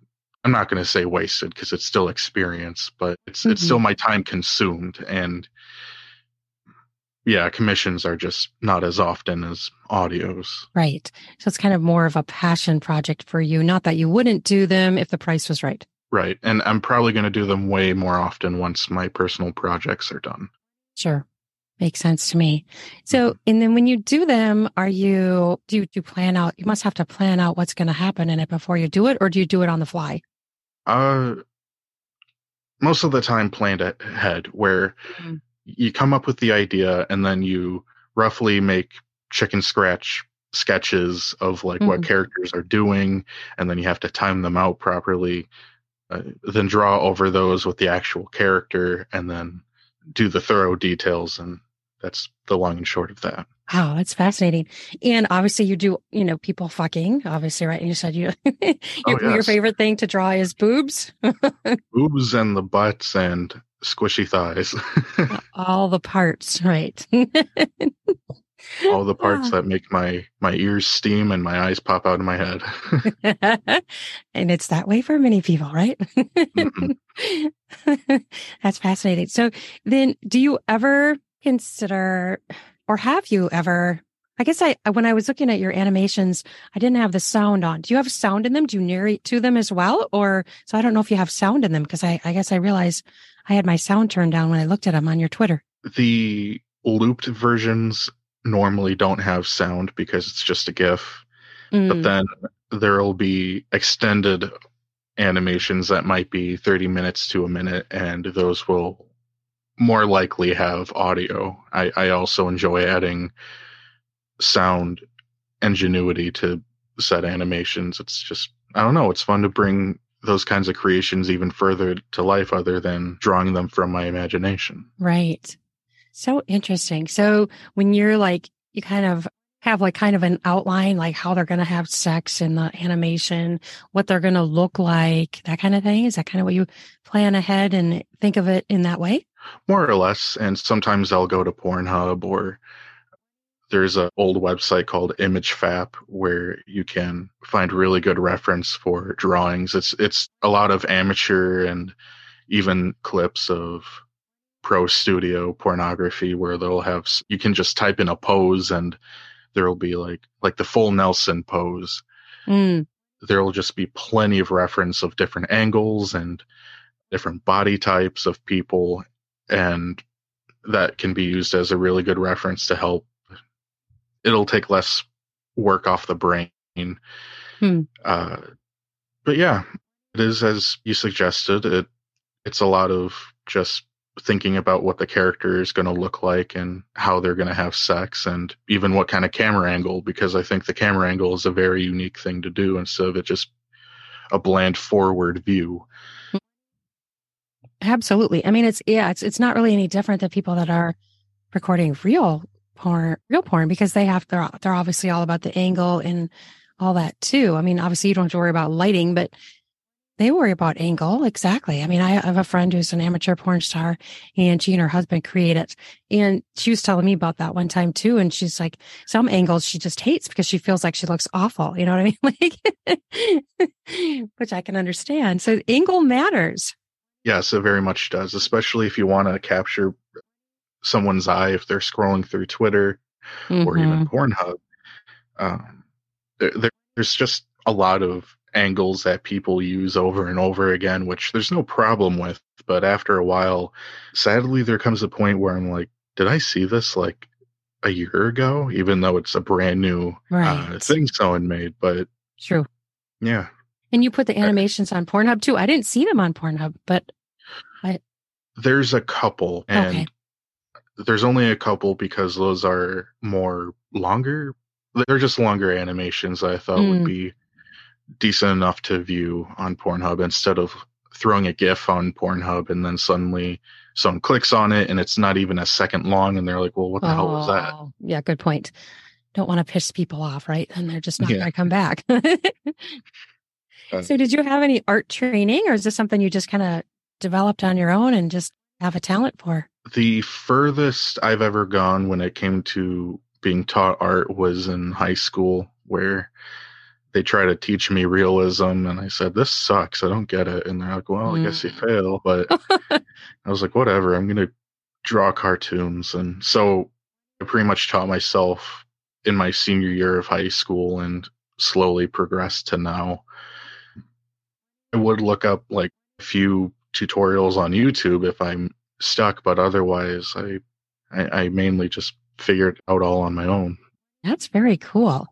Speaker 3: I'm not going to say wasted because it's still experience, but it's it's
Speaker 1: Mhm.
Speaker 3: still my time consumed. And yeah, commissions are just not as often as audios.
Speaker 1: Right. So it's kind of more of a passion project for you. Not that you wouldn't do them if the price was right.
Speaker 3: Right. And I'm probably going to do them way more often once my personal projects are done.
Speaker 1: Sure. Makes sense to me. So, and then when you do them, are you, do you, do you plan out, you must have to plan out what's going to happen in it before you do it, or do you do it on the fly?
Speaker 3: Uh, most of the time planned ahead, where
Speaker 1: Mhm.
Speaker 3: you come up with the idea and then you roughly make chicken scratch sketches of like what
Speaker 1: Mhm.
Speaker 3: characters are doing, and then you have to time them out properly. Uh, then draw over those with the actual character, and then do the thorough details, and that's the long and short of that.
Speaker 1: Wow, that's fascinating. And obviously you do, you know, people fucking, obviously, right? And you said you, your, your
Speaker 3: yes.
Speaker 1: favorite thing to draw is boobs,
Speaker 3: Boobs and the butts and squishy thighs,
Speaker 1: all the parts, right?
Speaker 3: All the parts ah. that make my my ears steam and my eyes pop out of my head.
Speaker 1: and it's that way for many people, right? That's fascinating. So then do you ever consider or have you ever I guess I when I was looking at your animations, I didn't have the sound on. Do you have sound in them? Do you narrate to them as well? Or so I don't know if you have sound in them because I, I guess I realized I had my sound turned down when I looked at them on your Twitter.
Speaker 3: the looped versions normally don't have sound because it's just a GIF. But
Speaker 1: Mm,
Speaker 3: then there'll be extended animations that might be 30 minutes to a minute, and those will more likely have audio. I, I also enjoy adding sound ingenuity to set animations. It's just, I don't know, it's fun to bring those kinds of creations even further to life other than drawing them from my imagination.
Speaker 1: Right. So interesting. So when you're like, you kind of have like kind of an outline, like how they're going to have sex in the animation, what they're going to look like, that kind of thing. Is that kind of what you plan ahead and think of it in that way?
Speaker 3: more or less and sometimes i'll go to pornhub or there's an old website called imagefap where you can find really good reference for drawings it's it's a lot of amateur and even clips of pro studio pornography where they'll have you can just type in a pose and there'll be like like the full nelson pose.
Speaker 1: Mm,
Speaker 3: there'll just be plenty of reference of different angles and different body types of people and that can be used as a really good reference to help. It'll take less work off the brain.
Speaker 1: Hmm.
Speaker 3: uh, but yeah it is as you suggested it it's a lot of just thinking about what the character is going to look like and how they're going to have sex and even what kind of camera angle because i think the camera angle is a very unique thing to do instead of it just a bland forward view
Speaker 1: absolutely. I mean, it's, yeah, it's, it's not really any different than people that are recording real porn, real porn because they have, they're, they're obviously all about the angle and all that too. I mean, obviously you don't have to worry about lighting, but they worry about angle. Exactly. I mean, I have a friend who's an amateur porn star and she and her husband create it. And she was telling me about that one time too. And she's like, some angles she just hates because she feels like she looks awful. You know what I mean? Like, which I can understand. So angle matters.
Speaker 3: yes it very much does especially if you want to capture someone's eye if they're scrolling through twitter or even Pornhub. Um, there, there, there's just a lot of angles that people use over and over again, which there's no problem with. But after a while, sadly, there comes a point where I'm like, did I see this like a year ago? Even though it's a brand new
Speaker 1: Right.
Speaker 3: uh, thing someone made. But
Speaker 1: True.
Speaker 3: yeah,
Speaker 1: And you put the animations on Pornhub too. I didn't see them on Pornhub, but I...
Speaker 3: there's a couple, and
Speaker 1: Okay.
Speaker 3: there's only a couple because those are more longer. They're just longer animations I thought
Speaker 1: Mm.
Speaker 3: would be decent enough to view on Pornhub instead of throwing a GIF on Pornhub and then suddenly someone clicks on it and it's not even a second long and they're like, well, what the hell was that?
Speaker 1: Oh, Yeah, good point. Don't want to piss people off, right? And they're just not
Speaker 3: Yeah.
Speaker 1: going to come back.
Speaker 3: Uh,
Speaker 1: so, did you have any art training, or is this something you just kind of developed on your own and just have a talent for?
Speaker 3: The furthest I've ever gone when it came to being taught art was in high school, where they try to teach me realism, and I said, "This sucks. I don't get it." And they're like, "Well, I guess you mm. fail." But I was like, "Whatever. I'm gonna draw cartoons." And so I pretty much taught myself in my senior year of high school, and slowly progressed to now. I would look up like a few tutorials on YouTube if I'm stuck, but otherwise, I, I, I mainly just figured out all on my own.
Speaker 1: That's very cool.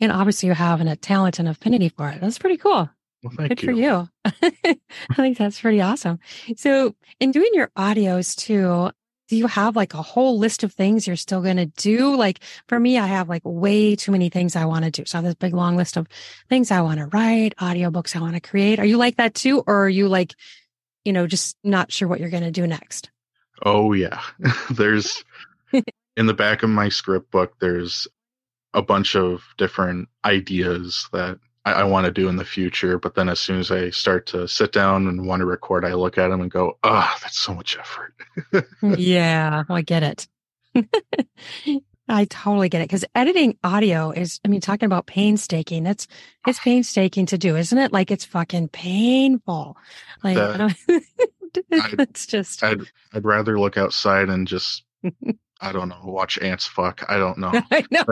Speaker 1: And obviously, you have a talent and affinity for it. That's pretty cool.
Speaker 3: Well, thank
Speaker 1: Good
Speaker 3: you.
Speaker 1: for you. I think that's pretty awesome. So, in doing your audios too, do you have like a whole list of things you're still going to do? Like for me, I have like way too many things I want to do. So, I have this big long list of things I want to write, audiobooks I want to create. Are you like that too? Or are you like, you know, just not sure what you're going to do next?
Speaker 3: Oh yeah, there's in the back of my script book. There's a bunch of different ideas that I, I want to do in the future. But then as soon as I start to sit down and want to record, I look at them and go, "Ah, that's so much effort."
Speaker 1: yeah, I get it. I totally get it because editing audio is, I mean, talking about painstaking, that's, it's painstaking to do, isn't it? Like it's fucking painful. Like, I
Speaker 3: That-
Speaker 1: don't,
Speaker 3: I-
Speaker 1: it's just,
Speaker 3: I'd I'd rather look outside and just I don't know watch ants fuck. I don't know.
Speaker 1: I know.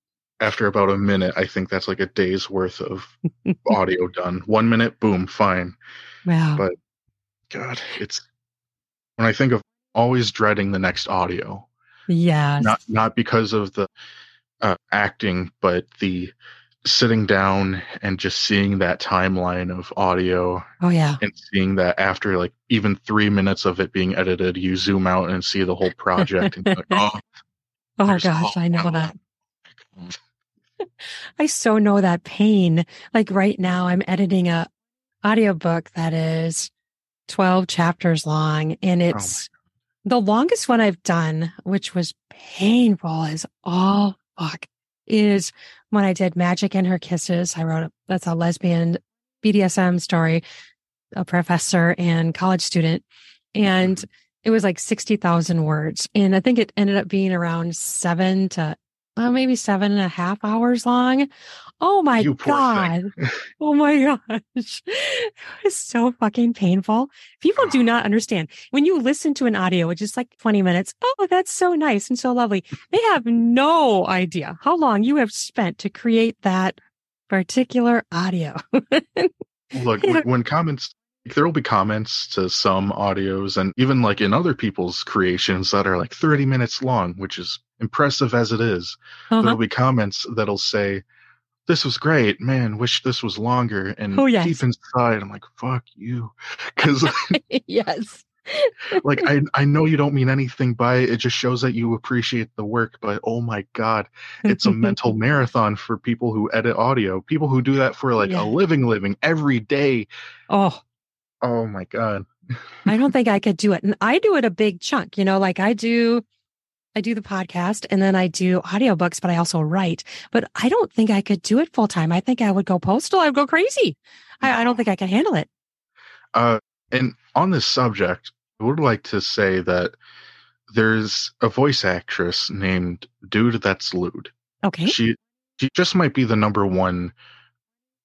Speaker 3: After about a minute, I think that's like a day's worth of audio done. One minute, boom, fine.
Speaker 1: wow.
Speaker 3: But- God, it's when I think of always dreading the next audio,
Speaker 1: yes.
Speaker 3: not not because of the uh, acting, but the sitting down and just seeing that timeline of audio
Speaker 1: oh, yeah.
Speaker 3: and seeing that after like even three minutes of it being edited, you zoom out and see the whole project and you're like, oh,
Speaker 1: Oh, gosh. I know that. I so know that pain. Like right now, I'm editing a audiobook that is 12 chapters long and
Speaker 3: Oh
Speaker 1: it's the longest one I've done, which was painful as all fuck, is when I did Magic and Her Kisses. I wrote that's a lesbian BDSM story, a professor and college student. And
Speaker 3: Mm-hmm.
Speaker 1: it was like 60,000 words. And I think it ended up being around seven to, well, maybe seven and a half hours long. Oh my
Speaker 3: You
Speaker 1: God. Oh my gosh. It's so fucking painful. People do not understand. When you listen to an audio, which is like 20 minutes, oh, that's so nice and so lovely. They have no idea how long you have spent to create that particular audio.
Speaker 3: Look, when, when comments, there will be comments to some audios and even like in other people's creations that are like 30 minutes long, which is impressive as it is.
Speaker 1: Uh-huh.
Speaker 3: There'll be comments that'll say, this was great, man. Wish this was longer. And
Speaker 1: Oh, yes.
Speaker 3: deep inside, I'm like, fuck you. Cause
Speaker 1: yes.
Speaker 3: like I I know you don't mean anything by it. It just shows that you appreciate the work. But oh my god, it's a mental marathon for people who edit audio. People who do that for like
Speaker 1: Yeah.
Speaker 3: a living, living every day.
Speaker 1: Oh,
Speaker 3: Oh my god.
Speaker 1: I don't think I could do it. And I do it a big chunk, you know, like I do, I do the podcast and then I do audiobooks, but I also write. But I don't think I could do it full time. I think I would go postal. I would go crazy. I, I don't think I could handle it.
Speaker 3: Uh, and on this subject, I would like to say that there's a voice actress named Dude That's Lewd.
Speaker 1: Okay.
Speaker 3: She she just might be the number one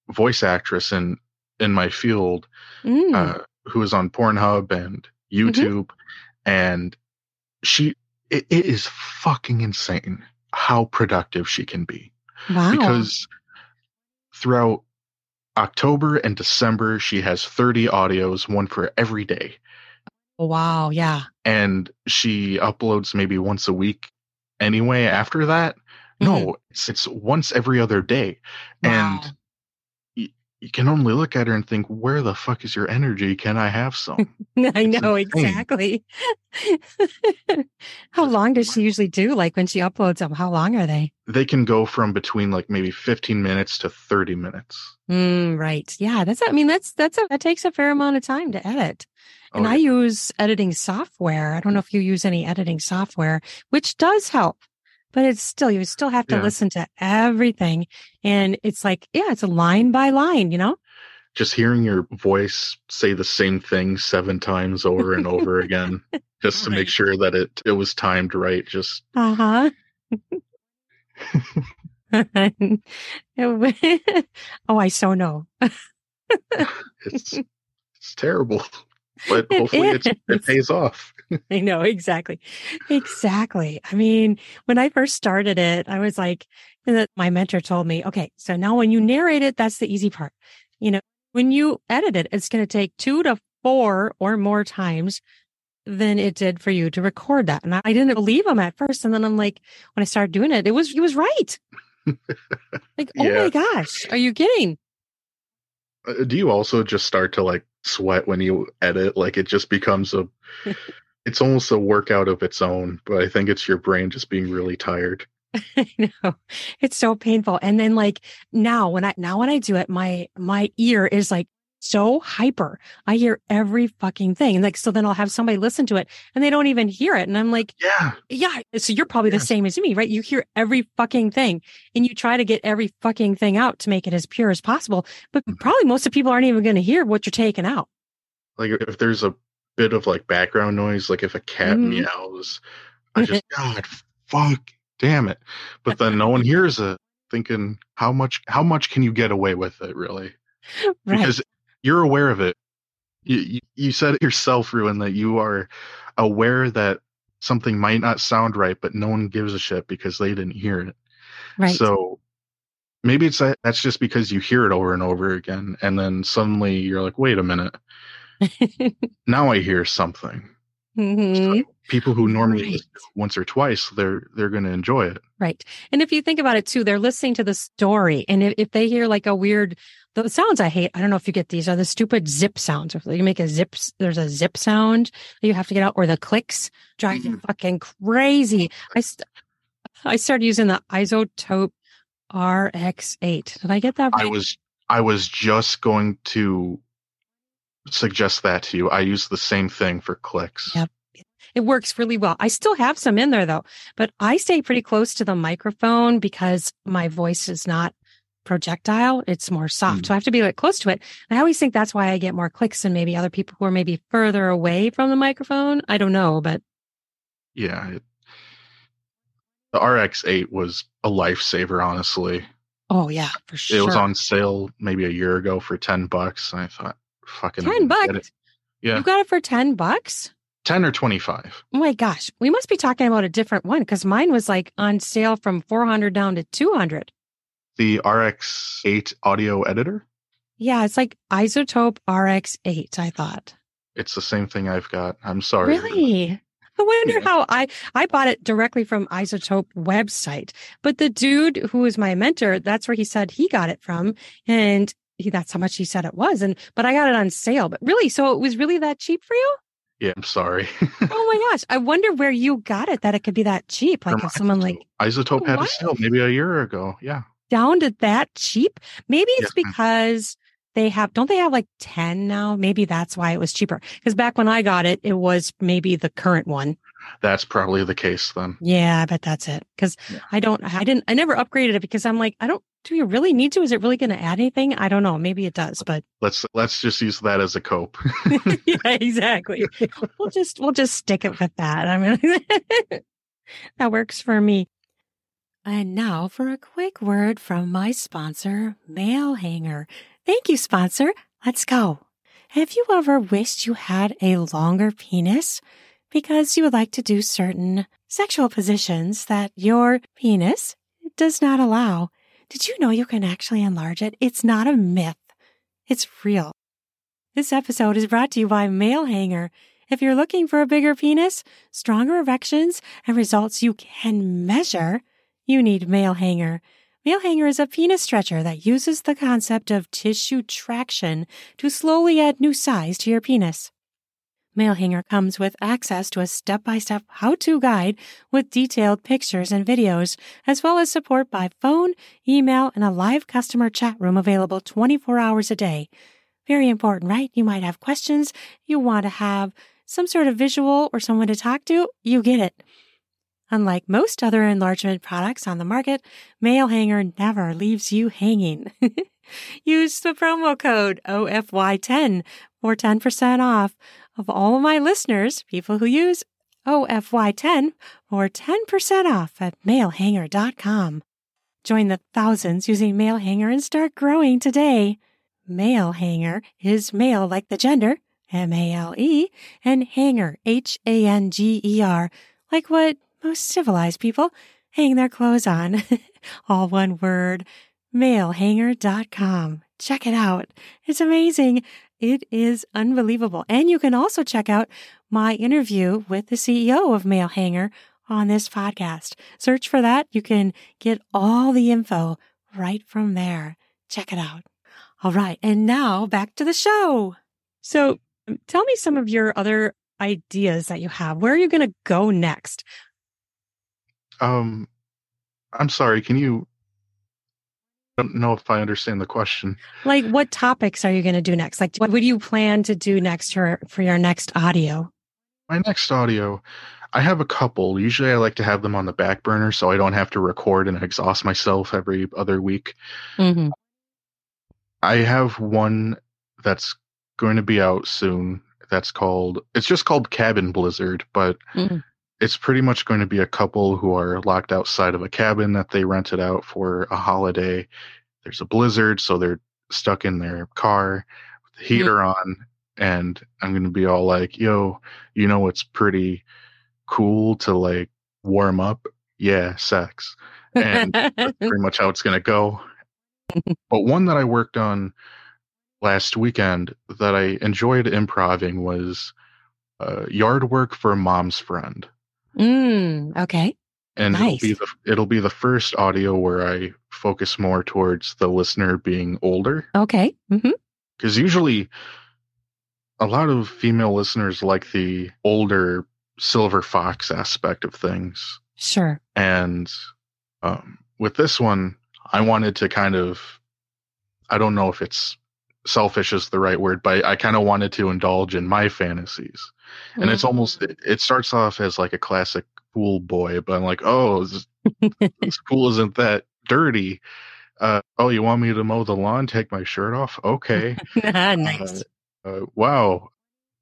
Speaker 3: voice actress in in my field.
Speaker 1: Mm.
Speaker 3: uh, who is on Pornhub and YouTube, and she it, it is fucking insane how productive she can be
Speaker 1: wow.
Speaker 3: because throughout October and December she has 30 audios, one for every day, oh,
Speaker 1: wow. Yeah.
Speaker 3: and she uploads maybe once a week anyway. After that, no, mm-hmm. it's it's once every other day,
Speaker 1: Wow.
Speaker 3: and you can only look at her and think, where the fuck is your energy? Can I have some?
Speaker 1: I
Speaker 3: It's
Speaker 1: know
Speaker 3: insane.
Speaker 1: exactly. how long does she usually do? Like when she uploads them, how long are they?
Speaker 3: they can go from between like maybe 15 minutes to 30 minutes.
Speaker 1: Mm, right. Yeah. That's, I mean, that's, that's a, that takes a fair amount of time to edit. And
Speaker 3: Oh,
Speaker 1: I use editing software. I don't know if you use any editing software, which does help, but it's still, you still have to
Speaker 3: Yeah.
Speaker 1: listen to everything. And it's like, yeah, it's a line by line, you know?
Speaker 3: just hearing your voice say the same thing seven times over and over again, just to make sure that it, it was timed right. Just
Speaker 1: Uh huh. oh, I so know.
Speaker 3: it's it's terrible, but
Speaker 1: It
Speaker 3: hopefully
Speaker 1: is.
Speaker 3: it pays off.
Speaker 1: I know exactly. Exactly. I mean, when I first started it, I was like, my mentor told me, okay, so now when you narrate it, that's the easy part. You know, when you edit it, it's going to take two to four or more times than it did for you to record that. And I didn't believe him at first. And then I'm like, when I started doing it, it was, he was right. like, oh
Speaker 3: Yeah.
Speaker 1: my gosh, are you kidding?
Speaker 3: Uh, Do you also just start to like sweat when you edit? Like it just becomes a, it's almost a workout of its own. But I think it's your brain just being really tired.
Speaker 1: I know it's so painful. And then like now when I, now when I do it, my, my ear is like so hyper. I hear every fucking thing. And like, so then I'll have somebody listen to it and they don't even hear it. And I'm like,
Speaker 3: Yeah,
Speaker 1: yeah. So you're probably the same as me, right? You hear every fucking thing and you try to get every fucking thing out to make it as pure as possible. But
Speaker 3: Mhm.
Speaker 1: probably most of people aren't even going to hear what you're taking out.
Speaker 3: like if there's a bit of like background noise, like if a cat
Speaker 1: Mhm.
Speaker 3: meows, I just God fuck damn it. But then no one hears it, thinking how much how much can you get away with it really?
Speaker 1: Right.
Speaker 3: Because you're aware of it. You, you said it yourself, Ruin, that you are aware that something might not sound right, but no one gives a shit because they didn't hear it.
Speaker 1: right.
Speaker 3: So maybe it's that that's just because you hear it over and over again, and then suddenly you're like, wait a minute, now I hear something.
Speaker 1: Mhm.
Speaker 3: People who normally
Speaker 1: Right.
Speaker 3: once or twice, they're they're going to enjoy it.
Speaker 1: Right. And if you think about it too, they're listening to the story. And if, if they hear like a weird, the sounds I hate, I don't know if you get these are the stupid zip sounds. If you make a zip, there's a zip sound that you have to get out or the clicks drive
Speaker 3: Mm-hmm.
Speaker 1: me fucking crazy. I, st- I started using the iZotope RX8. Did I get that right?
Speaker 3: I was I was just going to suggest that to you. I use the same thing for clicks.
Speaker 1: Yep. It works really well. I still have some in there though, but I stay pretty close to the microphone because my voice is not projectile. It's more soft.
Speaker 3: Mm.
Speaker 1: So I have to be like close to it. And I always think that's why I get more clicks than maybe other people who are maybe further away from the microphone. I don't know, but
Speaker 3: Yeah. It, the RX8 was a lifesaver, honestly.
Speaker 1: oh yeah, for sure.
Speaker 3: It was on sale maybe a year ago for 10 bucks. And I thought, fucking
Speaker 1: 10
Speaker 3: get
Speaker 1: bucks.
Speaker 3: Yeah.
Speaker 1: You got it for 10 bucks?
Speaker 3: 10 or 25.
Speaker 1: Oh my gosh. We must be talking about a different one because mine was like on sale from 400 down to 200.
Speaker 3: The RX8 audio editor,
Speaker 1: Yeah, it's like iZotope RX8, I thought.
Speaker 3: it's the same thing I've got. I'm sorry.
Speaker 1: Really? I wonder
Speaker 3: Yeah.
Speaker 1: how I I bought it directly from Isotope website. But the dude who was my mentor, that's where he said he got it from and he, that's how much he said it was and but I got it on sale. But really, so it was really that cheap for you?
Speaker 3: Yeah, I'm sorry.
Speaker 1: Oh my gosh. I wonder where you got it that it could be that cheap. Like if someone like
Speaker 3: iZotope had
Speaker 1: What?
Speaker 3: a sale maybe a year ago. Yeah.
Speaker 1: down to that cheap. Maybe it's
Speaker 3: ma'am.
Speaker 1: because they have, don't they have like 10 now? Maybe that's why it was cheaper. Because back when I got it, it was maybe the current one.
Speaker 3: That's probably the case then.
Speaker 1: Yeah, I bet that's it. Because
Speaker 3: Yeah.
Speaker 1: I don't, I didn't, I never upgraded it because I'm like, I don't, do you really need to? Is it really going to add anything? I don't know. Maybe it does, but
Speaker 3: Let's let's just use that as a cope.
Speaker 1: yeah, exactly. we'll just, we'll just stick it with that. I mean, that works for me. And now for a quick word from my sponsor, Male Hanger. Thank you, sponsor. Let's go. Have you ever wished you had a longer penis because you would like to do certain sexual positions that your penis does not allow? Did you know you can actually enlarge it? It's not a myth. It's real. This episode is brought to you by Male Hanger. If you're looking for a bigger penis, stronger erections, and results you can measure, you need Male Hanger. Male Hanger is a penis stretcher that uses the concept of tissue traction to slowly add new size to your penis. Male Hanger comes with access to a step by step how to guide with detailed pictures and videos, as well as support by phone, email, and a live customer chat room available 24 hours a day. Very important, right? You might have questions. You want to have some sort of visual or someone to talk to. You get it. Unlike most other enlargement products on the market, Male Hanger never leaves you hanging. Use the promo code OFY10 for 10% off of all of my listeners, people who use OFY10 for 10% off at malehanger.com. Join the thousands using Malehanger and start growing today. Malehanger is male like the gender, M A L E, and hanger, H A N G E R, like what most civilized people hang their clothes on. All one word. Malehanger.com. Check it out. It's amazing. It is unbelievable. And you can also check out my interview with the CEO of Male Hanger on this podcast. Search for that. You can get all the info right from there. Check it out. All right. And now back to the show. So tell me some of your other ideas that you have. Where are you going to go next?
Speaker 3: Um, I'm sorry. Can you? I don't know if I understand the question.
Speaker 1: Like, what topics are you going to do next? Like, what would you plan to do next for for your next audio?
Speaker 3: My next audio, I have a couple. Usually, I like to have them on the back burner so I don't have to record and exhaust myself every other week.
Speaker 1: Mm-hmm.
Speaker 3: I have one that's going to be out soon. That's called. It's just called Cabin Blizzard, but
Speaker 1: Mhm.
Speaker 3: It's pretty much going to be a couple who are locked outside of a cabin that they rented out for a holiday. There's a blizzard, so they're stuck in their car with the heater on, and I'm going to be all like, "Yo, you know it's pretty cool to like warm up? Yeah, sex." And that's pretty much how it's going to go. but one that I worked on last weekend that I enjoyed improving was uh, yard work for mom's friend
Speaker 1: mm, okay.
Speaker 3: and
Speaker 1: Nice.
Speaker 3: it'll be the it'll be the first audio where I focus more towards the listener being older
Speaker 1: Okay. hmm
Speaker 3: because usually a lot of female listeners like the older silver fox aspect of things
Speaker 1: Sure.
Speaker 3: and um, with this one I wanted to kind of I don't know if it's selfish is the right word but I kind of wanted to indulge in my fantasies. And it's almost
Speaker 1: Mm.
Speaker 3: it, it starts off as like a classic pool boy but i'm like oh this, this pool isn't that dirty. Uh, oh you want me to mow the lawn take my shirt off? Okay.
Speaker 1: Nice.
Speaker 3: uh, wow.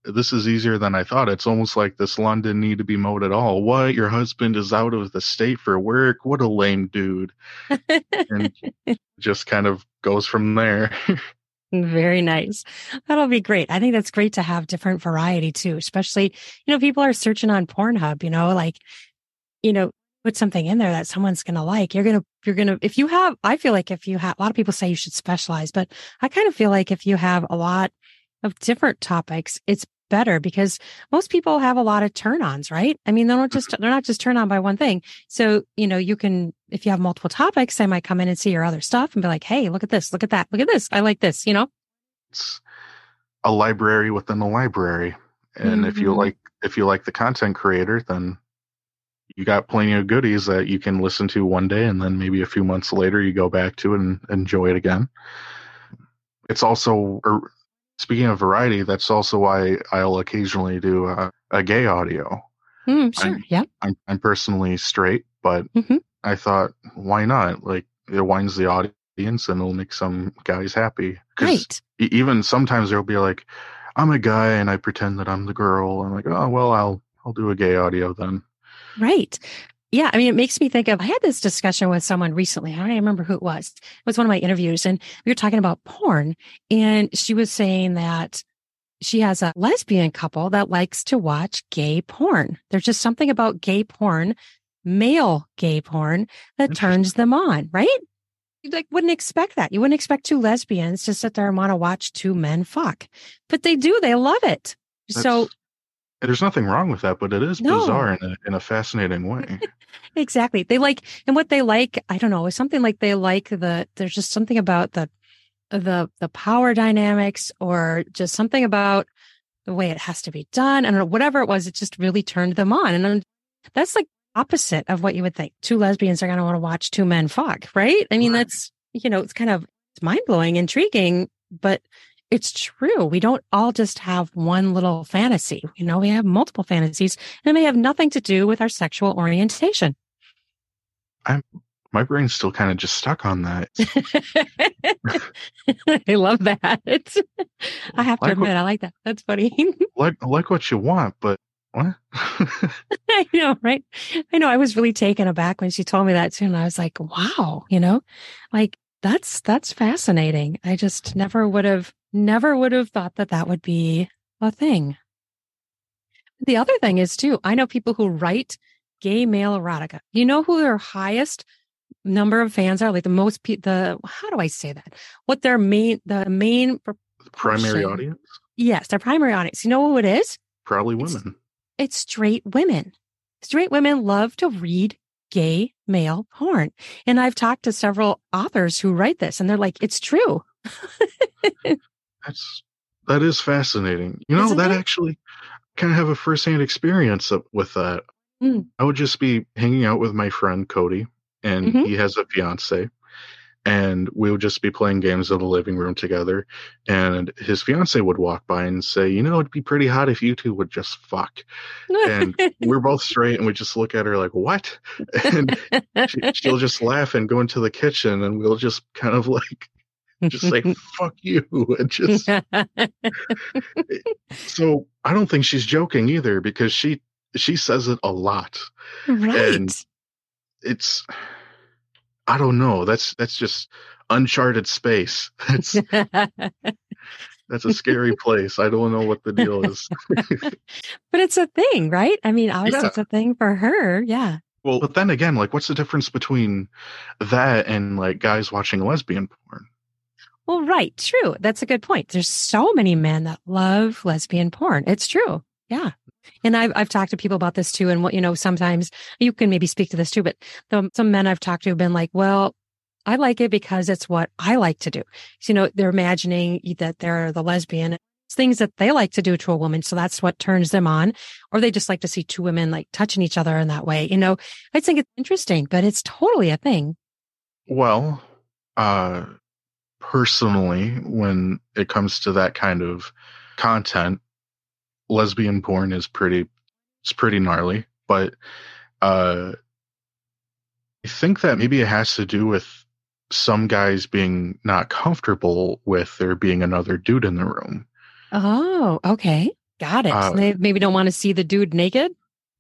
Speaker 3: This is easier than i thought. It's almost like this lawn didn't need to be mowed at all. What? Your husband is out of the state for work? What a lame dude. And just kind of goes from there
Speaker 1: Very nice. That'll be great. I think that's great to have different variety too, especially, you know, people are searching on Pornhub, you know, like, you know, put something in there that someone's going to like. You're going to, you're going to, if you have, I feel like if you have, a lot of people say you should specialize, but I kind of feel like if you have a lot of different topics, it's better because most people have a lot of turn ons, right? I mean, they don't just, they're not just turned on by one thing. So, you know, you can, if you have multiple topics, they might come in and see your other stuff and be like, Hey, look at this, look at that, look at this. I like this, you know?
Speaker 3: it's a library within a library and if you
Speaker 1: Mhm.
Speaker 3: like if you like the content creator then you got plenty of goodies that you can listen to one day and then maybe a few months later you go back to it and enjoy it again it's also er, speaking of variety that's also why i'll occasionally do a, a gay audio
Speaker 1: Mm, sure.
Speaker 3: I'm-
Speaker 1: yeah.
Speaker 3: I'm, I'm personally straight but
Speaker 1: Mhm.
Speaker 3: i thought why not like it winds the audience and it'll make some guys happy.
Speaker 1: Right.
Speaker 3: e- even sometimes there'll be like i'm a guy and i pretend that i'm the girl i'm like oh well i'll i'll do a gay audio then
Speaker 1: Right. Yeah. I mean, it makes me think of, I had this discussion with someone recently. I don't remember who it was. It was one of my interviews and we were talking about porn and she was saying that she has a lesbian couple that likes to watch gay porn. There's just something about gay porn, male gay porn that turns them on, right? You like wouldn't expect that. You wouldn't expect two lesbians to sit there and want to watch two men fuck, but they do. They love it. so
Speaker 3: That's- there's nothing wrong with that, but it is
Speaker 1: No.
Speaker 3: bizarre in a, in a fascinating way.
Speaker 1: Exactly. They like, and what they like, I don't know, is something like they like the, there's just something about the, the, the power dynamics or just something about the way it has to be done. I don't know, whatever it was, it just really turned them on. And that's like opposite of what you would think. Two lesbians are going to want to watch two men fuck, right? I mean,
Speaker 3: Right.
Speaker 1: that's, you know, it's kind of it's mind blowing, intriguing, but it's true. We don't all just have one little fantasy. You know, we have multiple fantasies and they have nothing to do with our sexual orientation.
Speaker 3: I'm my brain's still kind of just stuck on that.
Speaker 1: I love that. I have to
Speaker 3: Like what-
Speaker 1: admit, I like that. That's funny.
Speaker 3: like like what you want, but what?
Speaker 1: I know, right? I know. I was really taken aback when she told me that too. And I was like, wow, you know, like that's, that's fascinating. I just never would have, never would have thought that that would be a thing. The other thing is too, I know people who write gay male erotica. You know who their highest number of fans are? Like the most, pe- the, how do I say that? What their main, the main,
Speaker 3: Primary audience?
Speaker 1: yes, their primary audience. You know who it is?
Speaker 3: Probably
Speaker 1: It's-
Speaker 3: women.
Speaker 1: it's straight women. Straight women love to read gay male porn. And I've talked to several authors who write this and they're like, it's true.
Speaker 3: That's that is fascinating. You know,
Speaker 1: Isn't
Speaker 3: that
Speaker 1: it?
Speaker 3: actually kind of have a firsthand experience of- with that.
Speaker 1: Mm.
Speaker 3: I would just be hanging out with my friend Cody, and
Speaker 1: Mhm.
Speaker 3: he has a fiance, and we would just be playing games in the living room together. And his fiance would walk by and say, "You know, it'd be pretty hot if you two would just fuck." And we're both straight, and we just look at her like, "What?" And she, she'll just laugh and go into the kitchen, and we'll just kind of like just like "fuck you" and just so I don't think she's joking either because she she says it a lot.
Speaker 1: right.
Speaker 3: It's I don't know. That's that's just uncharted space. That's that's a scary place. I don't know what the deal is.
Speaker 1: but it's a thing, right? I mean, obviously
Speaker 3: Yeah.
Speaker 1: it's a thing for her. Yeah.
Speaker 3: Well, but then again, like what's the difference between that and like guys watching lesbian porn?
Speaker 1: Well, right. True. That's a good point. There's so many men that love lesbian porn. It's true. Yeah. And I've, I've talked to people about this too. And what, you know, sometimes you can maybe speak to this too, but the, some men I've talked to have been like, well, I like it because it's what I like to do. So, you know, they're imagining that they're the lesbian. Things that they like to do to a woman. So that's what turns them on. Or they just like to see two women like touching each other in that way. You know, I think it's interesting, but it's totally a thing.
Speaker 3: Well, uh personally, when it comes to that kind of content, lesbian porn is pretty it's pretty gnarly, but uh I think that maybe it has to do with some guys being not comfortable with there being another dude in the room.
Speaker 1: Oh, okay. Got it.
Speaker 3: Uh,
Speaker 1: So they maybe don't want to see the dude naked.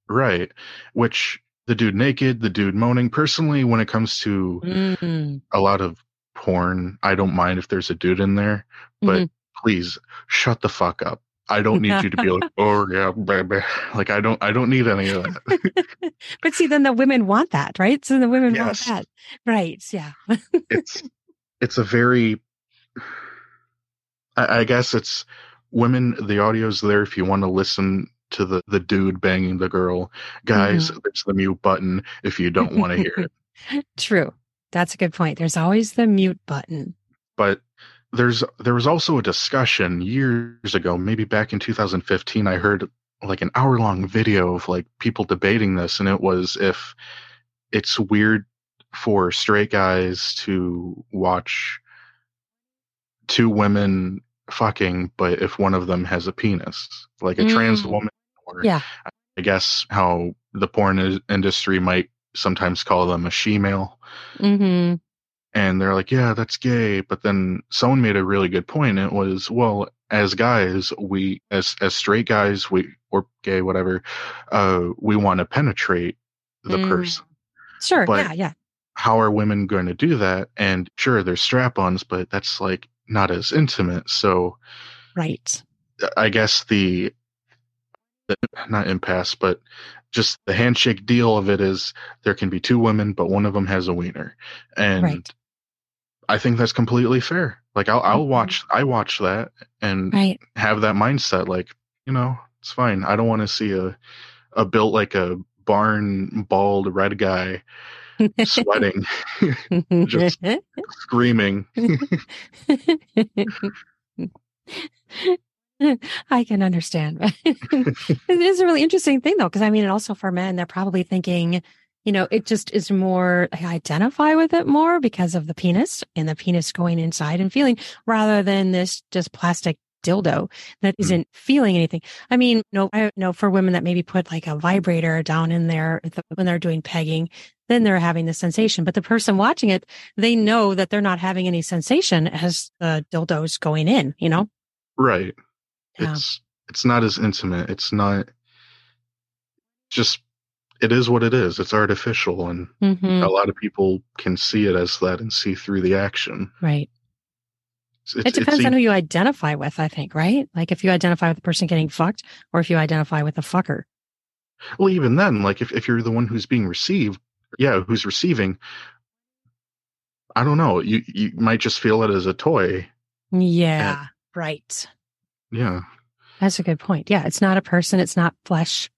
Speaker 3: Right. Which the dude naked, the dude moaning. Personally, when it comes to
Speaker 1: Mm.
Speaker 3: a lot of porn, I don't mind if there's a dude in there, but
Speaker 1: Mhm.
Speaker 3: please shut the fuck up. I don't need you to be like, oh yeah, baby. Like I don't I don't need any of that.
Speaker 1: but see, then the women want that, right? So the women
Speaker 3: Yes.
Speaker 1: want that. Right. Yeah.
Speaker 3: it's it's a very I, I guess it's women the audio's there if you want to listen to the the dude banging the girl. Guys, there's the mute button if you don't want to hear it.
Speaker 1: True. That's a good point. There's always the mute button.
Speaker 3: but there's there was also a discussion years ago maybe back in 2015 i heard like an hour long video of like people debating this and it was if it's weird for straight guys to watch two women fucking but if one of them has a penis like a trans
Speaker 1: Mm.
Speaker 3: woman or
Speaker 1: Yeah.
Speaker 3: i guess how the porn is- industry might sometimes call them a she-male
Speaker 1: hmm
Speaker 3: and they're like, yeah, that's gay. But then someone made a really good point. It was, well, as guys, we, as, as straight guys, we, or gay, whatever, uh, we want to penetrate the
Speaker 1: Mm.
Speaker 3: person.
Speaker 1: Sure.
Speaker 3: But-
Speaker 1: yeah. Yeah.
Speaker 3: How are women going to do that? And sure, there's strap ons, but that's like not as intimate. So
Speaker 1: Right.
Speaker 3: I guess the, the not impasse, but just the handshake deal of it is there can be two women, but one of them has a wiener. And
Speaker 1: Right.
Speaker 3: I think that's completely fair. Like I'll, I'll
Speaker 1: Mhm.
Speaker 3: watch, I watch that and
Speaker 1: Right.
Speaker 3: have that mindset. Like, you know, It's fine. I don't want to see a a built like a barn bald red guy sweating, just screaming.
Speaker 1: I can understand. it is a really interesting thing, though, because I mean, and also for men, they're probably thinking, you know, it just is more, I identify with it more because of the penis and the penis going inside and feeling rather than this just plastic dildo that
Speaker 3: Hmm.
Speaker 1: isn't feeling anything. I mean, no, I know for women that maybe put like a vibrator down in there when they're doing pegging, then they're having the sensation. But the person watching it, they know that they're not having any sensation as the dildo's going in, you know?
Speaker 3: Right.
Speaker 1: Yeah.
Speaker 3: It's it's not as intimate. It's not just it is what it is. It's artificial and
Speaker 1: Mhm.
Speaker 3: a lot of people can see it as that and see through the action.
Speaker 1: Right.
Speaker 3: It's,
Speaker 1: It depends on who you identify with, I think, right? Like if you identify with the person getting fucked or if you identify with the fucker.
Speaker 3: well, even then, like if, if you're the one who's being received, yeah, who's receiving, I don't know. You you might just feel it as a toy.
Speaker 1: Yeah. Right.
Speaker 3: Yeah.
Speaker 1: That's a good point. Yeah. It's not a person. It's not flesh.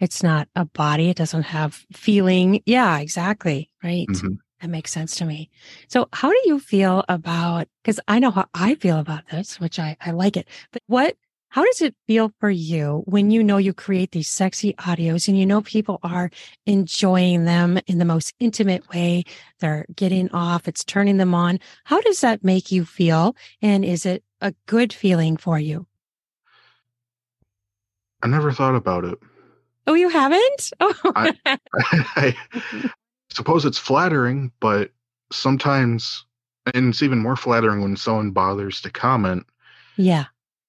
Speaker 1: It's not a body. It doesn't have feeling. Yeah, exactly. Right.
Speaker 3: Mhm.
Speaker 1: That makes sense to me. So how do you feel about, cause I know how I feel about this, which I, I like it, but what, how does it feel for you when you know you create these sexy audios and you know people are enjoying them in the most intimate way? They're getting off. It's turning them on. How does that make you feel? And is it a good feeling for you?
Speaker 3: I never thought about it.
Speaker 1: Oh, you haven't? Oh,
Speaker 3: I- I suppose it's flattering, but sometimes, and it's even more flattering when someone bothers to comment.
Speaker 1: yeah.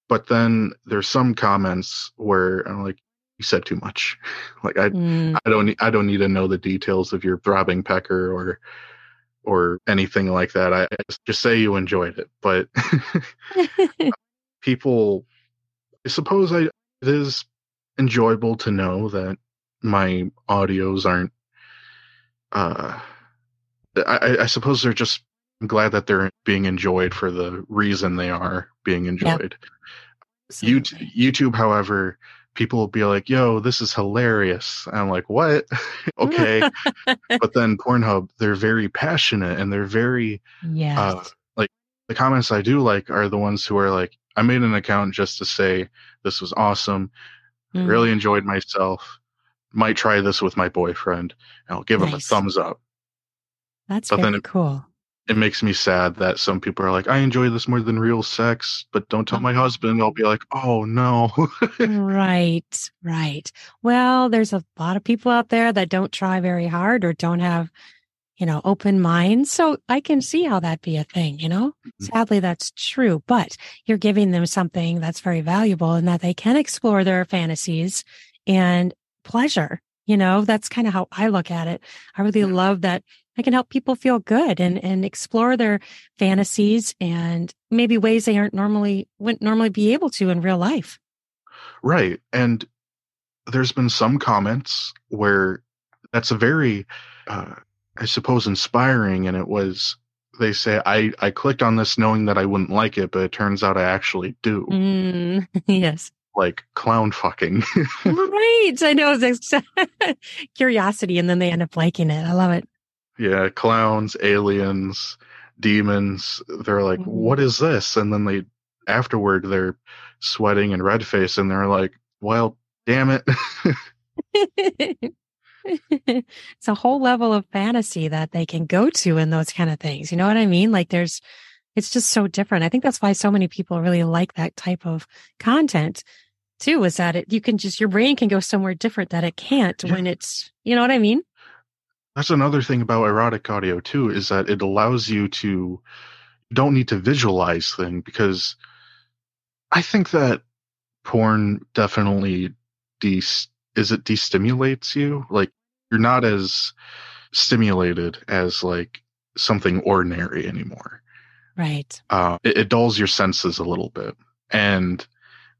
Speaker 3: But then there's some comments where I'm like, you said too much. like I,
Speaker 1: Mm,
Speaker 3: I don't, need, I don't need to know the details of your throbbing pecker or, or anything like that. I I just say you enjoyed it. But people, I suppose I, it is enjoyable to know that my audios aren't uh I, I suppose they're just I'm glad that they're being enjoyed for the reason they are being enjoyed. YouTube. YouTube, however, people will be like, "Yo, this is hilarious." I'm like, "What?" okay, but then Pornhub, they're very passionate and they're very
Speaker 1: yeah.
Speaker 3: uh, like the comments I do like are the ones who are like, "I made an account just to say this was awesome.
Speaker 1: Mm,
Speaker 3: Really enjoyed myself. Might try this with my boyfriend. I'll give him a thumbs up."
Speaker 1: That's
Speaker 3: but
Speaker 1: very
Speaker 3: it-
Speaker 1: cool.
Speaker 3: it makes me sad that some people are like, I enjoy this more than real sex, but don't tell my
Speaker 1: Uh-huh.
Speaker 3: husband. I'll be like, oh no.
Speaker 1: right, right. Well, there's a lot of people out there that don't try very hard or don't have, you know, open minds. So I can see how that'd be a thing, you know?
Speaker 3: Mhm.
Speaker 1: Sadly, that's true, but you're giving them something that's very valuable and that they can explore their fantasies and pleasure. You know, that's kind of how I look at it. I really love that I can help people feel good and, and explore their fantasies and maybe ways they aren't normally, wouldn't normally be able to in real life.
Speaker 3: right. And there's been some comments where that's a very, uh, I suppose, inspiring. And it was, they say, I, I clicked on this knowing that I wouldn't like it, but it turns out I actually do.
Speaker 1: Mm, yes.
Speaker 3: Like clown fucking.
Speaker 1: right. I know. It's curiosity. And then they end up liking it. I love it.
Speaker 3: yeah. Clowns, aliens, demons. They're like,
Speaker 1: Mhm.
Speaker 3: what is this? And then they, afterward, they're sweating and red face and they're like, well, damn it.
Speaker 1: it's a whole level of fantasy that they can go to in those kind of things. You know what I mean? Like there's, it's just so different. I think that's why so many people really like that type of content too, is that it, you can just, your brain can go somewhere different that it can't
Speaker 3: Yeah.
Speaker 1: when it's, you know what I mean?
Speaker 3: That's another thing about erotic audio too, is that it allows you to you don't need to visualize thing because I think that porn definitely de is it destimulates you? Like you're not as stimulated as like something ordinary anymore.
Speaker 1: Right.
Speaker 3: Uh, it, it dulls your senses a little bit. And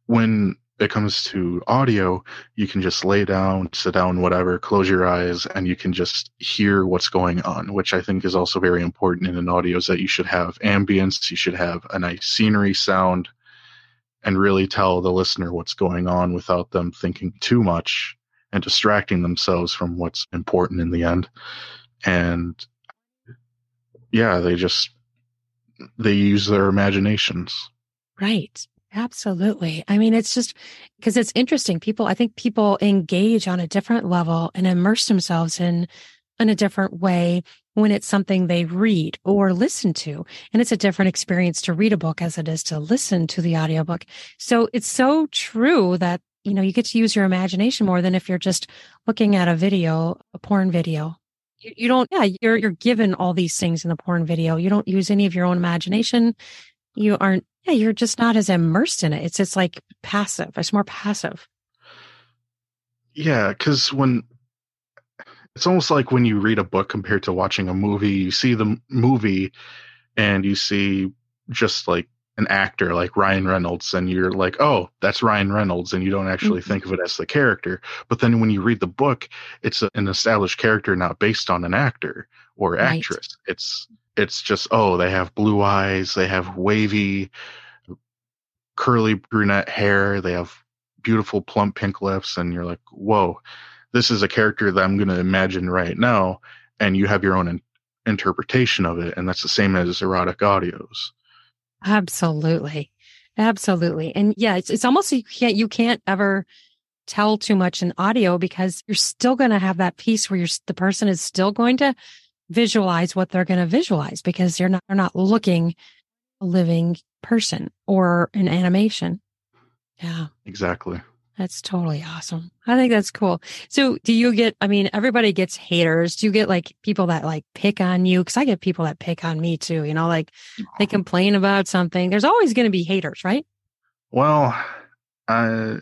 Speaker 3: when it comes to audio, you can just lay down, sit down, whatever, close your eyes, and you can just hear what's going on, which I think is also very important in an audio is that you should have ambience, you should have a nice scenery sound, and really tell the listener what's going on without them thinking too much and distracting themselves from what's important in the end. And yeah, they just they use their imaginations.
Speaker 1: Right. Absolutely. I mean, it's just because it's interesting. People, I think people engage on a different level and immerse themselves in in a different way when it's something they read or listen to. And it's a different experience to read a book as it is to listen to the audiobook. So it's so true that, you know, you get to use your imagination more than if you're just looking at a video, a porn video. You, you don't, yeah, you're, you're given all these things in the porn video. You don't use any of your own imagination. You aren't, yeah, you're just not as immersed in it. It's just like passive. It's more passive.
Speaker 3: Yeah. Cause when, it's almost like when you read a book compared to watching a movie, you see the movie and you see just like an actor like Ryan Reynolds and you're like, oh, that's Ryan Reynolds, and you don't actually mm-hmm. think of it as the character. But then when you read the book, it's a, an established character not based on an actor or actress. Right. It's it's just oh, they have blue eyes, they have wavy, curly brunette hair, they have beautiful plump pink lips, and you're like, whoa, this is a character that I'm going to imagine right now, and you have your own in- interpretation of it, and that's the same as erotic audios.
Speaker 1: Absolutely, absolutely, and yeah, it's it's almost you can't you can't ever tell too much in audio because you're still going to have that piece where you're the person is still going to visualize what they're going to visualize because they're not they're not looking a living person or an animation. Yeah.
Speaker 3: Exactly.
Speaker 1: That's totally awesome. I think that's cool. So do you get, I mean, everybody gets haters. Do you get like people that like pick on you? Cause I get people that pick on me too, you know, like they complain about something. There's always going to be haters, right?
Speaker 3: Well, uh,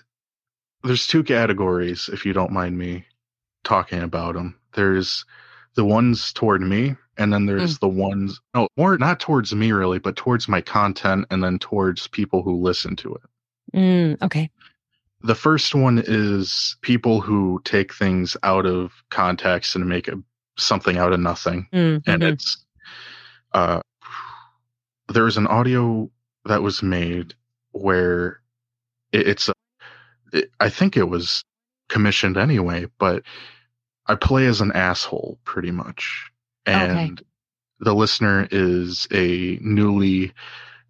Speaker 3: there's two categories, if you don't mind me talking about them. There's the ones toward me, and then there's mm. the ones, no, more not towards me really, but towards my content and then towards people who listen to it.
Speaker 1: Mm, okay.
Speaker 3: The first one is people who take things out of context and make a, something out of nothing. Mm-hmm. And it's, uh, there's an audio that was made where it, it's, a, it, I think it was commissioned anyway, but I play as an asshole pretty much. And okay. the listener is a newly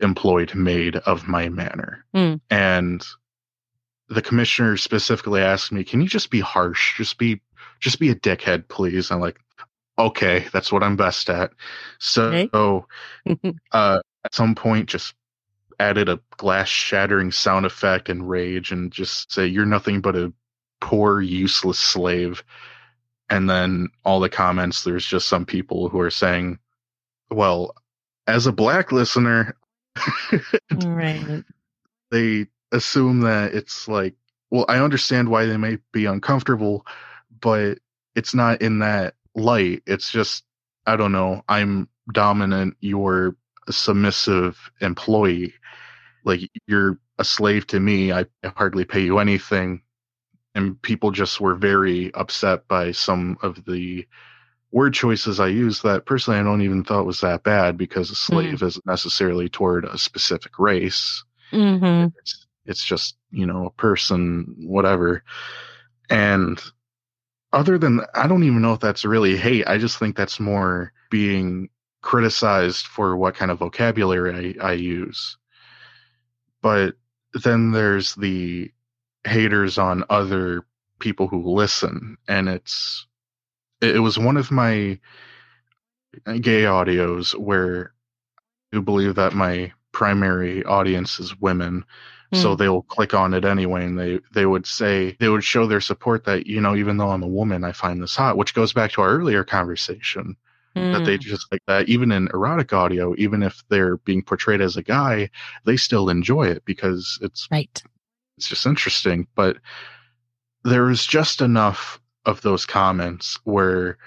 Speaker 3: employed maid of my manor. Mm. And the commissioner specifically asked me, "Can you just be harsh? Just be, just be a dickhead, please." I'm like, "Okay, that's what I'm best at." So, okay. uh, at some point, just added a glass shattering sound effect and rage, and just say, "You're nothing but a poor, useless slave." And then all the comments, there's just some people who are saying, "Well, as a black listener."
Speaker 1: right.
Speaker 3: They assume that it's like, well, I understand why they may be uncomfortable, but it's not in that light. It's just, I don't know, I'm dominant, you're a submissive employee. Like, you're a slave to me. I hardly pay you anything. And people just were very upset by some of the word choices I used that personally I don't even thought was that bad because a slave mm. isn't necessarily toward a specific race.
Speaker 1: Mm-hmm.
Speaker 3: It's, it's just, you know, a person, whatever. And other than, I don't even know if that's really hate. I just think that's more being criticized for what kind of vocabulary I, I use. But then there's the haters on other people who listen. And it's, it was one of my gay audios where I believe that my primary audience is women so hmm. they'll click on it anyway and they, they would say, they would show their support that, you know, even though I'm a woman, I find this hot, which goes back to our earlier conversation. Mm. That they hmm. just like that, even in erotic audio, even if they're being portrayed as a guy, they still enjoy it because it's
Speaker 1: right.
Speaker 3: It's just interesting. But there's just enough of those comments where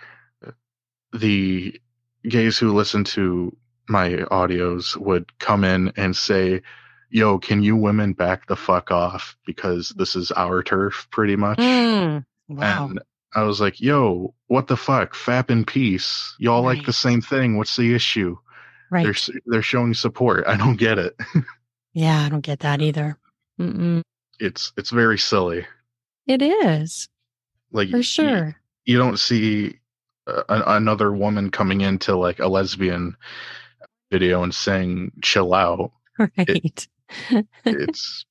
Speaker 3: the gays who listen to my audios would come in and say, yo, can you women back the fuck off because this is our turf pretty much?
Speaker 1: Mm, wow.
Speaker 3: And I was like, yo, what the fuck? Fap in peace. Y'all right. like the same thing. What's the issue?
Speaker 1: Right.
Speaker 3: They're, they're showing support. I don't get it.
Speaker 1: yeah, I don't get that either. Mm-mm.
Speaker 3: It's it's very silly.
Speaker 1: It is
Speaker 3: Like
Speaker 1: for sure.
Speaker 3: you don't see an, another woman coming into like a lesbian video and saying "chill out."
Speaker 1: Right.
Speaker 3: It's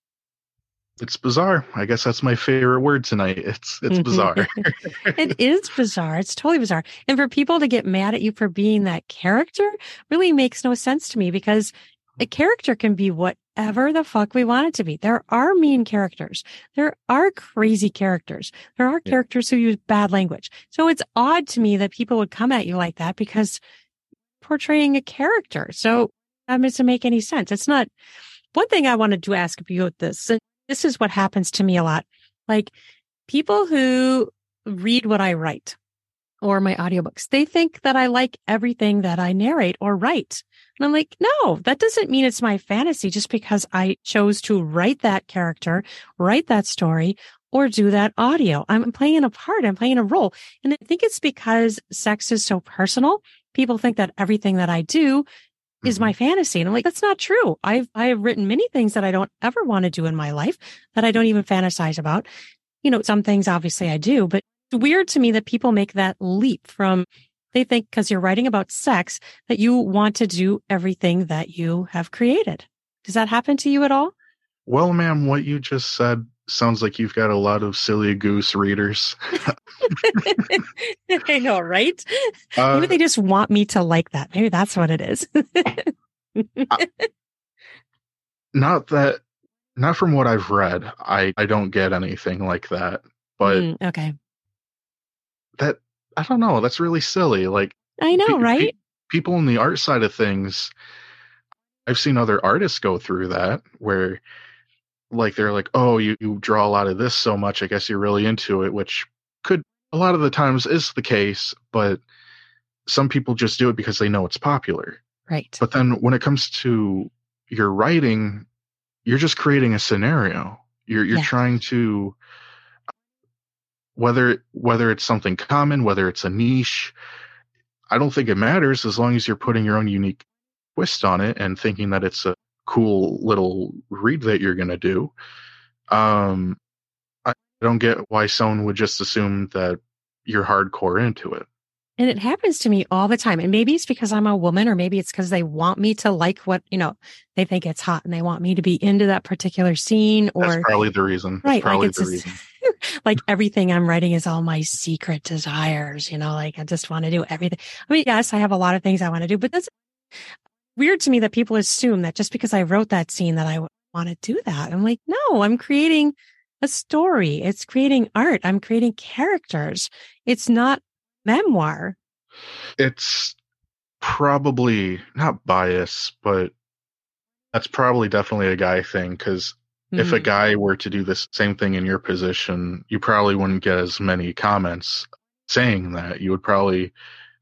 Speaker 3: it's bizarre. I guess that's my favorite word tonight. It's it's
Speaker 1: Mm-hmm.
Speaker 3: bizarre.
Speaker 1: it is bizarre. It's totally bizarre. And for people to get mad at you for being that character really makes no sense to me because a character can be whatever the fuck we want it to be. There are mean characters. There are crazy characters. There are characters who use bad language. So it's odd to me that people would come at you like that because portraying a character. So that doesn't make any sense. It's not one thing I wanted to ask you with this. and This is what happens to me a lot. Like people who read what I write or my audiobooks, they think that I like everything that I narrate or write. And I'm like, no, that doesn't mean it's my fantasy just because I chose to write that character, write that story, or do that audio. I'm playing a part. I'm playing a role. And I think it's because sex is so personal. People think that everything that I do is my mm-hmm. fantasy. And I'm like, that's not true. I've, I've written many things that I don't ever want to do in my life that I don't even fantasize about. You know, some things obviously I do, but it's weird to me that people make that leap from they think because you're writing about sex that you want to do everything that you have created. Does that happen to you at all?
Speaker 3: well, ma'am, what you just said sounds like you've got a lot of silly goose readers.
Speaker 1: I know, right?
Speaker 3: Uh,
Speaker 1: Maybe they just want me to like that. Maybe that's what it is.
Speaker 3: not that, not from what I've read. I I don't get anything like that. But
Speaker 1: Mm, okay.
Speaker 3: that I don't know. That's really silly. Like
Speaker 1: I know,
Speaker 3: pe- pe-
Speaker 1: right?
Speaker 3: people in the art side of things, I've seen other artists go through that where like they're like, oh, you, you draw a lot of this so much, I guess you're really into it, which could a lot of the times is the case, but some people just do it because they know it's popular.
Speaker 1: Right.
Speaker 3: But then when it comes to your writing, you're just creating a scenario. You're you're
Speaker 1: Yeah.
Speaker 3: trying to whether whether it's something common, whether it's a niche, I don't think it matters as long as you're putting your own unique twist on it and thinking that it's a cool little read that you're going to do. Um I don't get why someone would just assume that you're hardcore into it.
Speaker 1: And it happens to me all the time. And maybe it's because I'm a woman, or maybe it's because they want me to like what, you know, they think it's hot and they want me to be into that particular scene
Speaker 3: That's
Speaker 1: or
Speaker 3: probably the reason. That's
Speaker 1: right. Like
Speaker 3: probably
Speaker 1: it's
Speaker 3: the
Speaker 1: just,
Speaker 3: reason.
Speaker 1: like everything I'm writing is all my secret desires, you know, like I just want to do everything. I mean, yes, I have a lot of things I want to do, but that's weird to me that people assume that just because I wrote that scene that I want to do that. I'm like, no, I'm creating a story. It's creating art. I'm creating characters. It's not memoir.
Speaker 3: it's probably not bias, but that's probably definitely a guy thing. Because if a
Speaker 1: Mhm.
Speaker 3: guy were to do this same thing in your position, you probably wouldn't get as many comments saying that. You would probably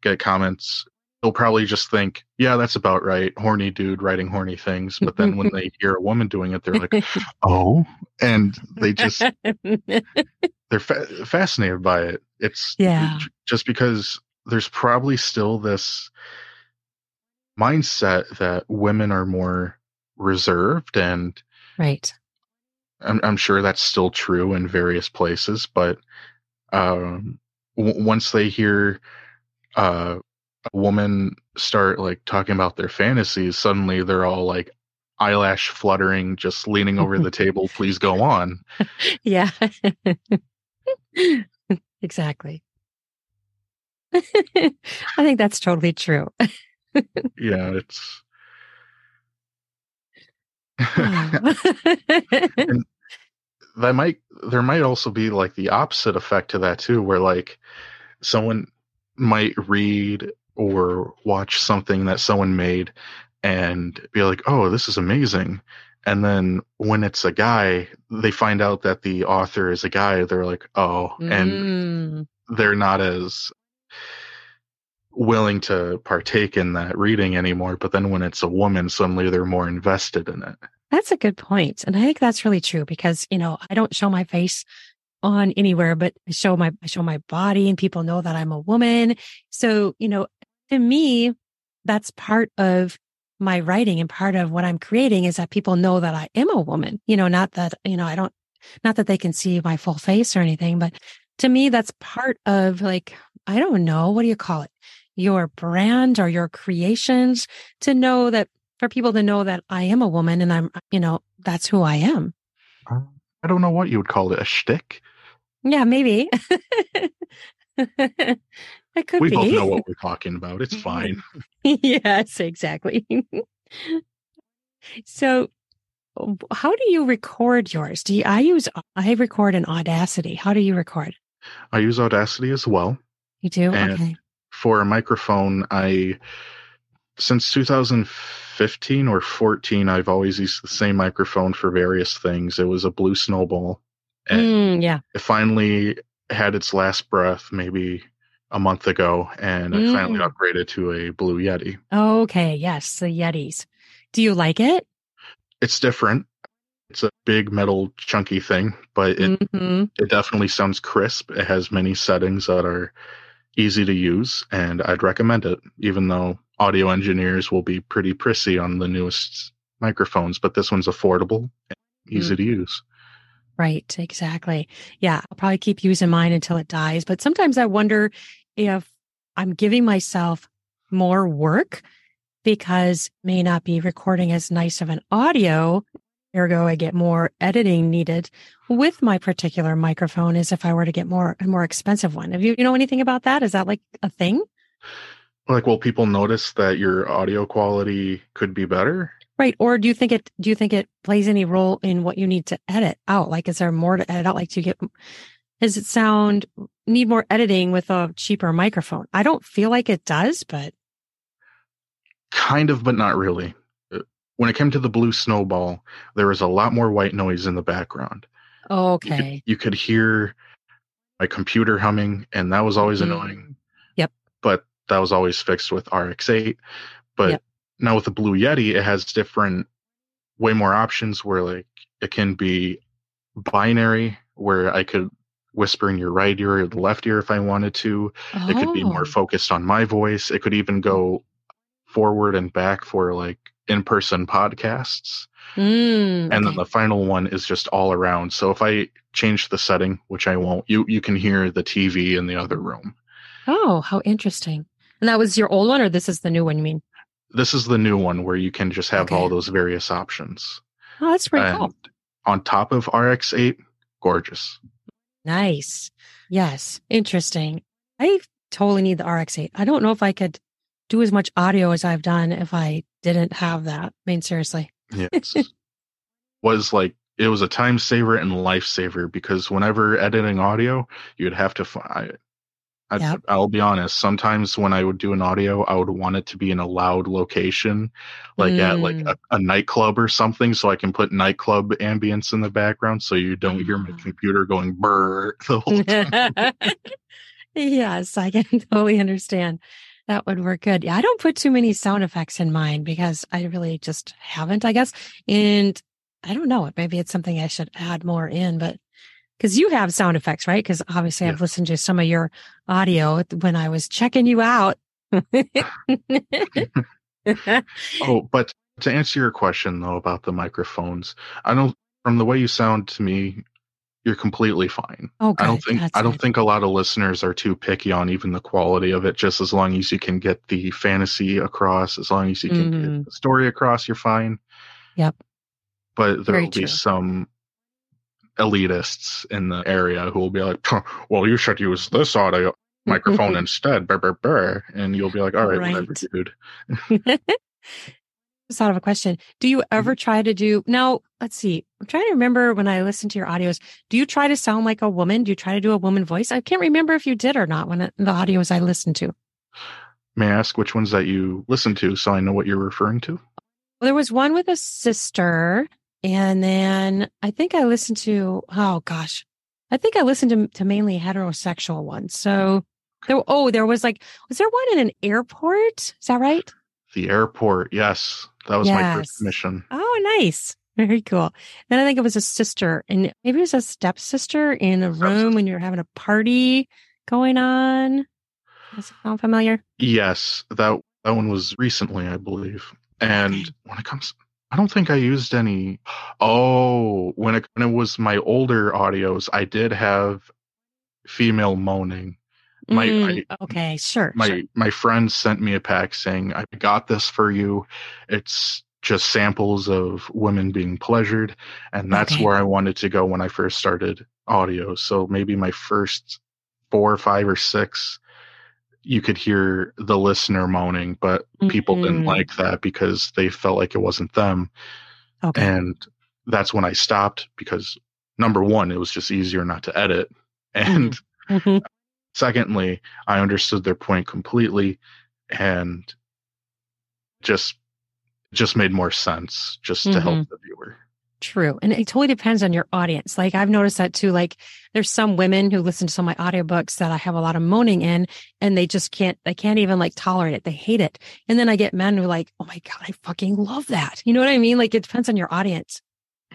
Speaker 3: get comments. They'll probably just think, "Yeah, that's about right." Horny dude writing horny things. But then when they hear a woman doing it, they're like, "Oh," and they just they're fa- fascinated by it. It's
Speaker 1: Yeah.
Speaker 3: just because there's probably still this mindset that women are more reserved, and
Speaker 1: right.
Speaker 3: I'm, I'm sure that's still true in various places. But um, w- once they hear uh, a woman start like talking about their fantasies, suddenly they're all like eyelash fluttering, just leaning over the table. Please go on.
Speaker 1: Yeah. exactly. I think that's totally true.
Speaker 3: Yeah, it's. Oh. that might there might also be like the opposite effect to that too where like someone might read or watch something that someone made and be like oh this is amazing and then when it's a guy they find out that the author is a guy they're like oh and
Speaker 1: Mm,
Speaker 3: they're not as willing to partake in that reading anymore but then when it's a woman suddenly they're more invested in it
Speaker 1: that's a good point. And I think that's really true because, you know, I don't show my face on anywhere, but I show my, I show my body and people know that I'm a woman. So, you know, to me, that's part of my writing and part of what I'm creating is that people know that I am a woman, you know, not that, you know, I don't, not that they can see my full face or anything, but to me, that's part of like, I don't know, what do you call it? Your brand or your creations to know that for people to know that I am a woman and I'm, you know, that's who I am.
Speaker 3: Uh, I don't know what you would call it, a shtick.
Speaker 1: Yeah, maybe. it could
Speaker 3: we
Speaker 1: be.
Speaker 3: both know what we're talking about. It's fine.
Speaker 1: yes, exactly. so, how do you record yours? Do you, I use I record in Audacity? How do you record?
Speaker 3: I use Audacity as well.
Speaker 1: You do?
Speaker 3: And
Speaker 1: okay.
Speaker 3: For a microphone, I since 2015 or 14, I've always used the same microphone for various things. It was a Blue Snowball, and
Speaker 1: Mm, yeah.
Speaker 3: it finally had its last breath maybe a month ago, and I finally
Speaker 1: Mm.
Speaker 3: upgraded to a Blue Yeti.
Speaker 1: Okay. Yes, the Yetis. Do you like it?
Speaker 3: It's different. It's a big metal chunky thing, but it
Speaker 1: hmm
Speaker 3: it definitely sounds crisp. It has many settings that are easy to use, and I'd recommend it, even though audio engineers will be pretty prissy on the newest microphones, but this one's affordable and easy to use.
Speaker 1: Right. Exactly. Yeah. I'll probably keep using mine until it dies. But sometimes I wonder if I'm giving myself more work because may not be recording as nice of an audio. Ergo, I get more editing needed with my particular microphone as if I were to get more a more expensive one. Have you you know anything about that? Is that like a thing?
Speaker 3: Like, will people notice that your audio quality could be better?
Speaker 1: Right. Or do you think it do you think it plays any role in what you need to edit out? Like is there more to edit out? Like do you get does it sound need more editing with a cheaper microphone? I don't feel like it does, but
Speaker 3: Kind of, but not really. Uh, When it came to the blue snowball, there was a lot more white noise in the background. You could,
Speaker 1: okay.
Speaker 3: you could hear my computer humming, and that was always
Speaker 1: Mm.
Speaker 3: annoying.
Speaker 1: Yep.
Speaker 3: But that was always fixed with RX8. But
Speaker 1: Yep.
Speaker 3: now with the Blue Yeti, it has different, way more options where like it can be binary, where I could whisper in your right ear or the left ear if I wanted to. It could be more
Speaker 1: Oh.
Speaker 3: focused on my voice. It could even go forward and back for like in person podcasts.
Speaker 1: Mm,
Speaker 3: And then the final one is just all around. So if I change the setting, which I won't, you you can hear the TV in the other room.
Speaker 1: Oh, how interesting. And that was your old one or this is the new one you mean?
Speaker 3: This is the new one where you can just have
Speaker 1: Okay.
Speaker 3: all those various options.
Speaker 1: Oh, that's pretty
Speaker 3: and
Speaker 1: cool.
Speaker 3: on top of RX8, gorgeous.
Speaker 1: Nice. Yes. Interesting. I totally need the RX8. I don't know if I could do as much audio as I've done if I didn't have that. I mean, seriously.
Speaker 3: Yes. was like it was a time saver and lifesaver because whenever editing audio, you'd have to find. I,
Speaker 1: Yep.
Speaker 3: I'll be honest. Sometimes when I would do an audio, I would want it to be in a loud location, like at like
Speaker 1: Mm.
Speaker 3: a, a nightclub or something, so I can put nightclub ambience in the background, so you don't hear my
Speaker 1: Ah.
Speaker 3: computer going brr the whole time.
Speaker 1: yes, I can totally understand. That would work good. Yeah, I don't put too many sound effects in mine because I really just haven't, I guess. And I don't know. Maybe it's something I should add more in, but because you have sound effects, right? Because obviously I've listened to some of your audio when I was checking you out.
Speaker 3: Oh, but to answer your question though about the microphones, I don't. From the way you sound to me, you're completely fine.
Speaker 1: oh, good.
Speaker 3: I don't think
Speaker 1: That's
Speaker 3: I don't
Speaker 1: good.
Speaker 3: think a lot of listeners are too picky on even the quality of it. Just as long as you can get the fantasy across, as long as you can
Speaker 1: Mhm.
Speaker 3: get the story across, you're fine.
Speaker 1: Yep.
Speaker 3: But there will be some elitists in the area who will be like, "Well, you should use this audio microphone instead." Burr, burr, burr. And you'll be like, "All right, whatever,
Speaker 1: Right.
Speaker 3: dude."
Speaker 1: Just thought of a question. Do you ever mm-hmm. try to do now? Let's see. I'm trying to remember when I listened to your audios. Do you try to sound like a woman? Do you try to do a woman voice? I can't remember if you did or not when it, the audios I listened to.
Speaker 3: May I ask which ones that you listen to so I know what you're referring to?
Speaker 1: Well, there was one with a sister, and then I think I listened to. Oh gosh, I think I listened to to mainly heterosexual ones. So there. Oh, there was like, was there one in an airport? Is that right?
Speaker 3: The airport. Yes, that was my first mission.
Speaker 1: Oh, nice. Very cool. Then I think it was a sister, and maybe it was a stepsister in a room when you're having a party going on. Does it sound familiar?
Speaker 3: Yes, that that one was recently, I believe. And when it comes, I don't think I used any. Oh, when it, when it was my older audios, I did have female moaning. My,
Speaker 1: Mm,
Speaker 3: my
Speaker 1: okay, sure.
Speaker 3: my
Speaker 1: sure.
Speaker 3: my friend sent me a pack saying i got this for you it's just samples of women being pleasured and that's
Speaker 1: Okay.
Speaker 3: where i wanted to go when i first started audio so maybe my first four or five or six you could hear the listener moaning but people didn't
Speaker 1: Mhm.
Speaker 3: like that because they felt like it wasn't them
Speaker 1: Okay.
Speaker 3: and that's when i stopped because number one it was just easier not to edit and
Speaker 1: Mhm.
Speaker 3: secondly i understood their point completely and just just made more sense just to help the viewer
Speaker 1: True. And it totally depends on your audience. Like I've noticed that too. Like there's some women who listen to some of my audiobooks that I have a lot of moaning in and they just can't, they can't even like tolerate it. They hate it. And then I get men who are like, Oh my God, I fucking love that. You know what I mean? Like it depends on your audience.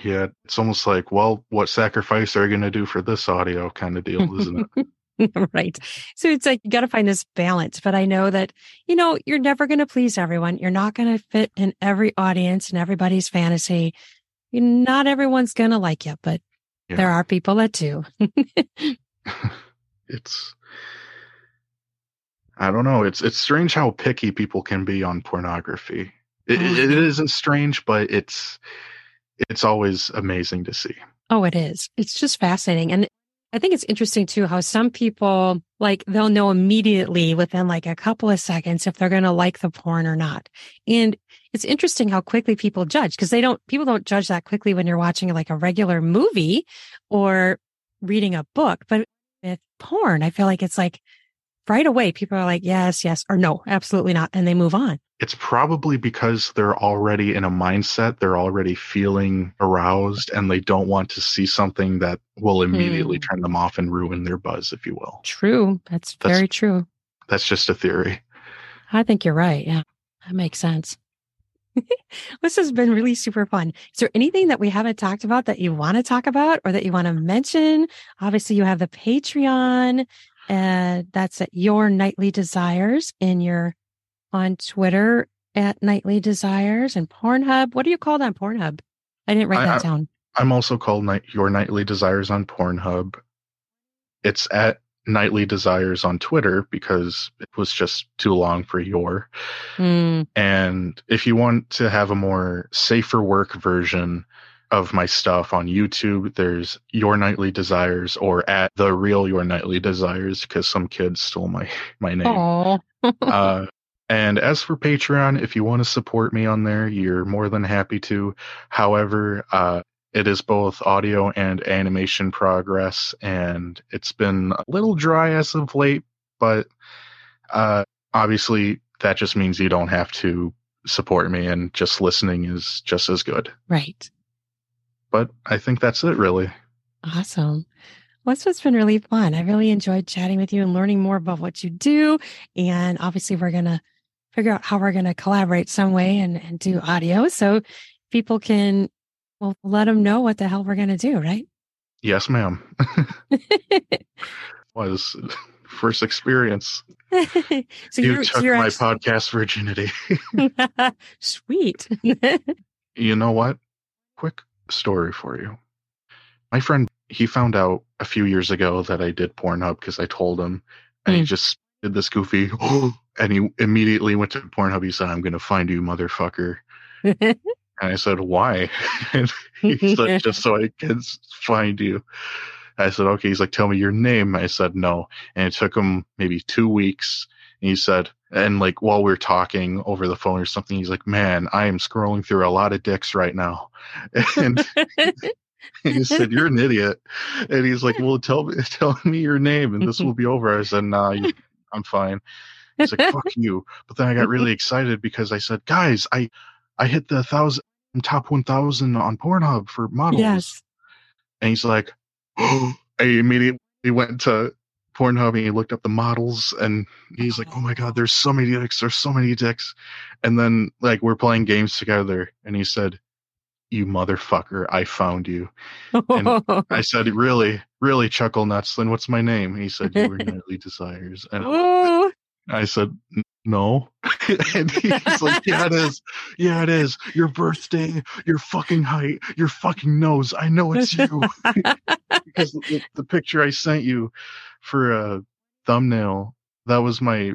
Speaker 3: yeah it's almost like well what sacrifice are you going to do for this audio kind of deal isn't it
Speaker 1: right. So it's like you got to find this balance. But I know that, you know, you're never going to please everyone. You're not going to fit in every audience and everybody's fantasy. Not everyone's going to like you, but
Speaker 3: Yeah.
Speaker 1: there are people that do.
Speaker 3: it's i don't know it's it's strange how picky people can be on pornography oh, it, it, it isn't strange but it's it's always amazing to see
Speaker 1: Oh, it is. It's just fascinating. And I think it's interesting too how some people like they'll know immediately within like a couple of seconds if they're going to like the porn or not. And it's interesting how quickly people judge because they don't, people don't judge that quickly when you're watching like a regular movie or reading a book. But with porn, I feel like it's like right away people are like, yes, yes, or no, absolutely not. And they move on.
Speaker 3: it's probably because they're already in a mindset they're already feeling aroused and they don't want to see something that will immediately
Speaker 1: Hmm.
Speaker 3: turn them off and ruin their buzz if you will
Speaker 1: True. That's
Speaker 3: That's-
Speaker 1: very true.
Speaker 3: that's just a theory
Speaker 1: I think you're right. Yeah, that makes sense. this has been really super fun. Is there anything that we haven't talked about that you want to talk about or that you want to mention? Obviously, you have the Patreon, and that's at Your Nightly Desires, in you're on Twitter at Nightly Desires and Pornhub. What are you called on Pornhub? I didn't write
Speaker 3: I-
Speaker 1: that down.
Speaker 3: i'm also called night your nightly desires on pornhub it's at nightly desires on twitter because it was just too long for your
Speaker 1: Mm,
Speaker 3: And if you want to have a more safer work version of my stuff on YouTube, there's Your Nightly Desires or at the real Your Nightly Desires because some kid stole my my name. uh, and as for Patreon, if you want to support me on there, you're more than happy to. However, uh, it is both audio and animation progress, and it's been a little dry as of late, but uh, obviously that just means you don't have to support me, and just listening is just as good.
Speaker 1: right.
Speaker 3: But I think that's it, really.
Speaker 1: Awesome. Well, this has been really fun. I really enjoyed chatting with you and learning more about what you do. And obviously, we're going to figure out how we're going to collaborate some way and, and do audio so people can, well, let them know what the hell we're going to do, right?
Speaker 3: Yes, ma'am. Was first experience.
Speaker 1: so
Speaker 3: you
Speaker 1: you're,
Speaker 3: took
Speaker 1: you're
Speaker 3: my
Speaker 1: actually-
Speaker 3: podcast virginity.
Speaker 1: sweet.
Speaker 3: you know what? Quick story for you. My friend, he found out a few years ago that I did Pornhub because I told him, and he
Speaker 1: Mm.
Speaker 3: just did this goofy, and he immediately went to Pornhub. He said, "I'm going to find you, motherfucker." And I said, "Why?" and he said, "Just so I can find you." I said, "Okay." He's like, "Tell me your name." I said, "No," and it took him maybe two weeks. And he said, and like while we are talking over the phone or something, he's like, "Man, I am scrolling through a lot of dicks right now," and he said, "You're an idiot," and he's like, "Well, tell me, tell me your name, and this will be over." I said, "Nah, you, I'm fine." He's like, "Fuck you!" But then I got really excited because I said, "Guys, I, I hit the thousand top one thousand on Pornhub for models."
Speaker 1: yes.
Speaker 3: And he's like, oh I immediately went to Pornhub and he looked up the models and he's like, Oh my God, there's so many dicks. There's so many dicks. And then like we're playing games together and he said, You motherfucker, I found you. And I said, Really, really chuckle nuts. Then what's my name? And he said, You were Nightly Desires. And,
Speaker 1: oh,
Speaker 3: I said, no. and he's like, yeah, it is. Yeah, it is. Your birthday, your fucking height, your fucking nose. I know it's you. because the, the picture I sent you for a thumbnail, that was my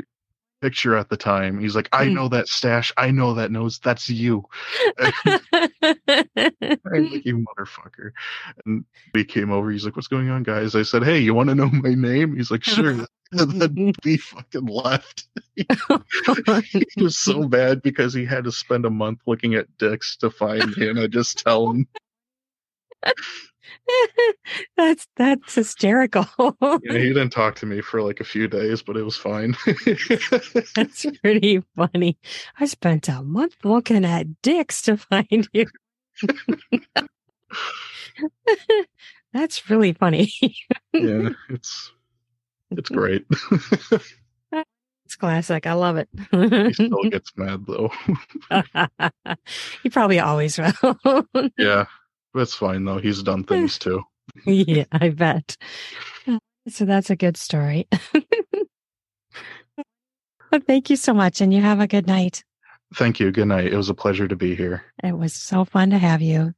Speaker 3: picture at the time. He's like, I
Speaker 1: Mm.
Speaker 3: know that stash. I know that nose. That's you. I'm like, you motherfucker. And he came over. He's like, what's going on, guys? I said, hey, you want to know my name? He's like, sure. And then we fucking left. he was so bad because he had to spend a month looking at dicks to find I just tell him,
Speaker 1: that's that's hysterical.
Speaker 3: yeah, he didn't talk to me for like a few days, but it was fine.
Speaker 1: That's pretty funny. I spent a month looking at dicks to find you. That's really funny.
Speaker 3: yeah, it's it's great.
Speaker 1: It's classic. I love it.
Speaker 3: he still gets mad though.
Speaker 1: he probably always will.
Speaker 3: yeah, that's fine though. He's done things too.
Speaker 1: yeah, I bet. So that's a good story. but thank you so much, and you have a good night.
Speaker 3: Thank you. Good night. It was a pleasure to be here.
Speaker 1: It was so fun to have you.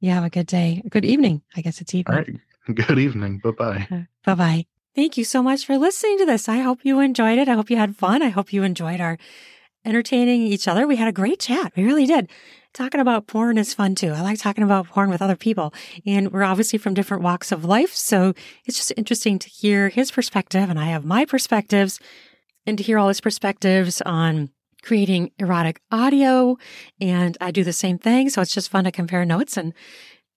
Speaker 1: You have a good day. Good evening. I guess it's
Speaker 3: All
Speaker 1: evening.
Speaker 3: right. Good evening. Bye bye.
Speaker 1: Bye bye. Thank you so much for listening to this. I hope you enjoyed it. I hope you had fun. I hope you enjoyed our entertaining each other. We had a great chat. We really did. Talking about porn is fun too. I like talking about porn with other people. And we're obviously from different walks of life. So it's just interesting to hear his perspective and I have my perspectives and to hear all his perspectives on creating erotic audio. And I do the same thing. So it's just fun to compare notes and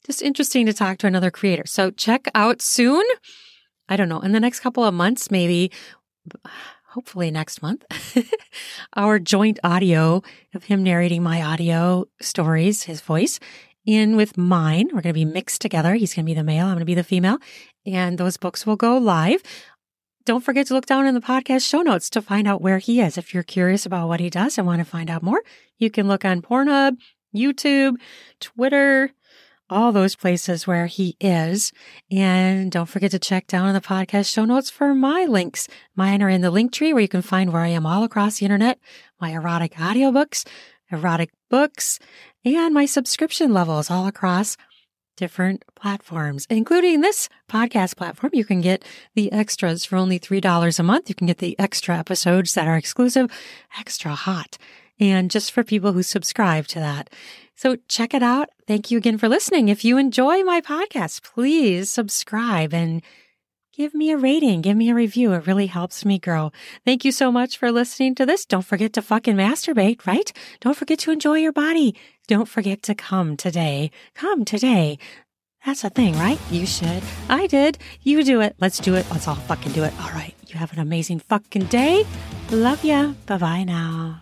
Speaker 1: just interesting to talk to another creator. So check out soon. I don't know, in the next couple of months, maybe, hopefully next month, our joint audio of him narrating my audio stories, his voice, in with mine. We're going to be mixed together. He's going to be the male, I'm going to be the female, and those books will go live. Don't forget to look down in the podcast show notes to find out where he is. If you're curious about what he does and want to find out more, you can look on Pornhub, YouTube, Twitter, all those places where he is. And don't forget to check down in the podcast show notes for my links. Mine are in the Linktree where you can find where I am all across the internet, my erotic audiobooks, erotic books, and my subscription levels all across different platforms, including this podcast platform. You can get the extras for only $3 a month. You can get the extra episodes that are exclusive, extra hot, and just for people who subscribe to that. So check it out. Thank you again for listening. If you enjoy my podcast, please subscribe and give me a rating, give me a review. It really helps me grow. Thank you so much for listening to this. Don't forget to fucking masturbate, right? Don't forget to enjoy your body. Don't forget to come today. Come today. That's a thing, right? You should. I did. You do it. Let's do it. Let's all fucking do it. All right. You have an amazing fucking day. Love ya. Bye bye now.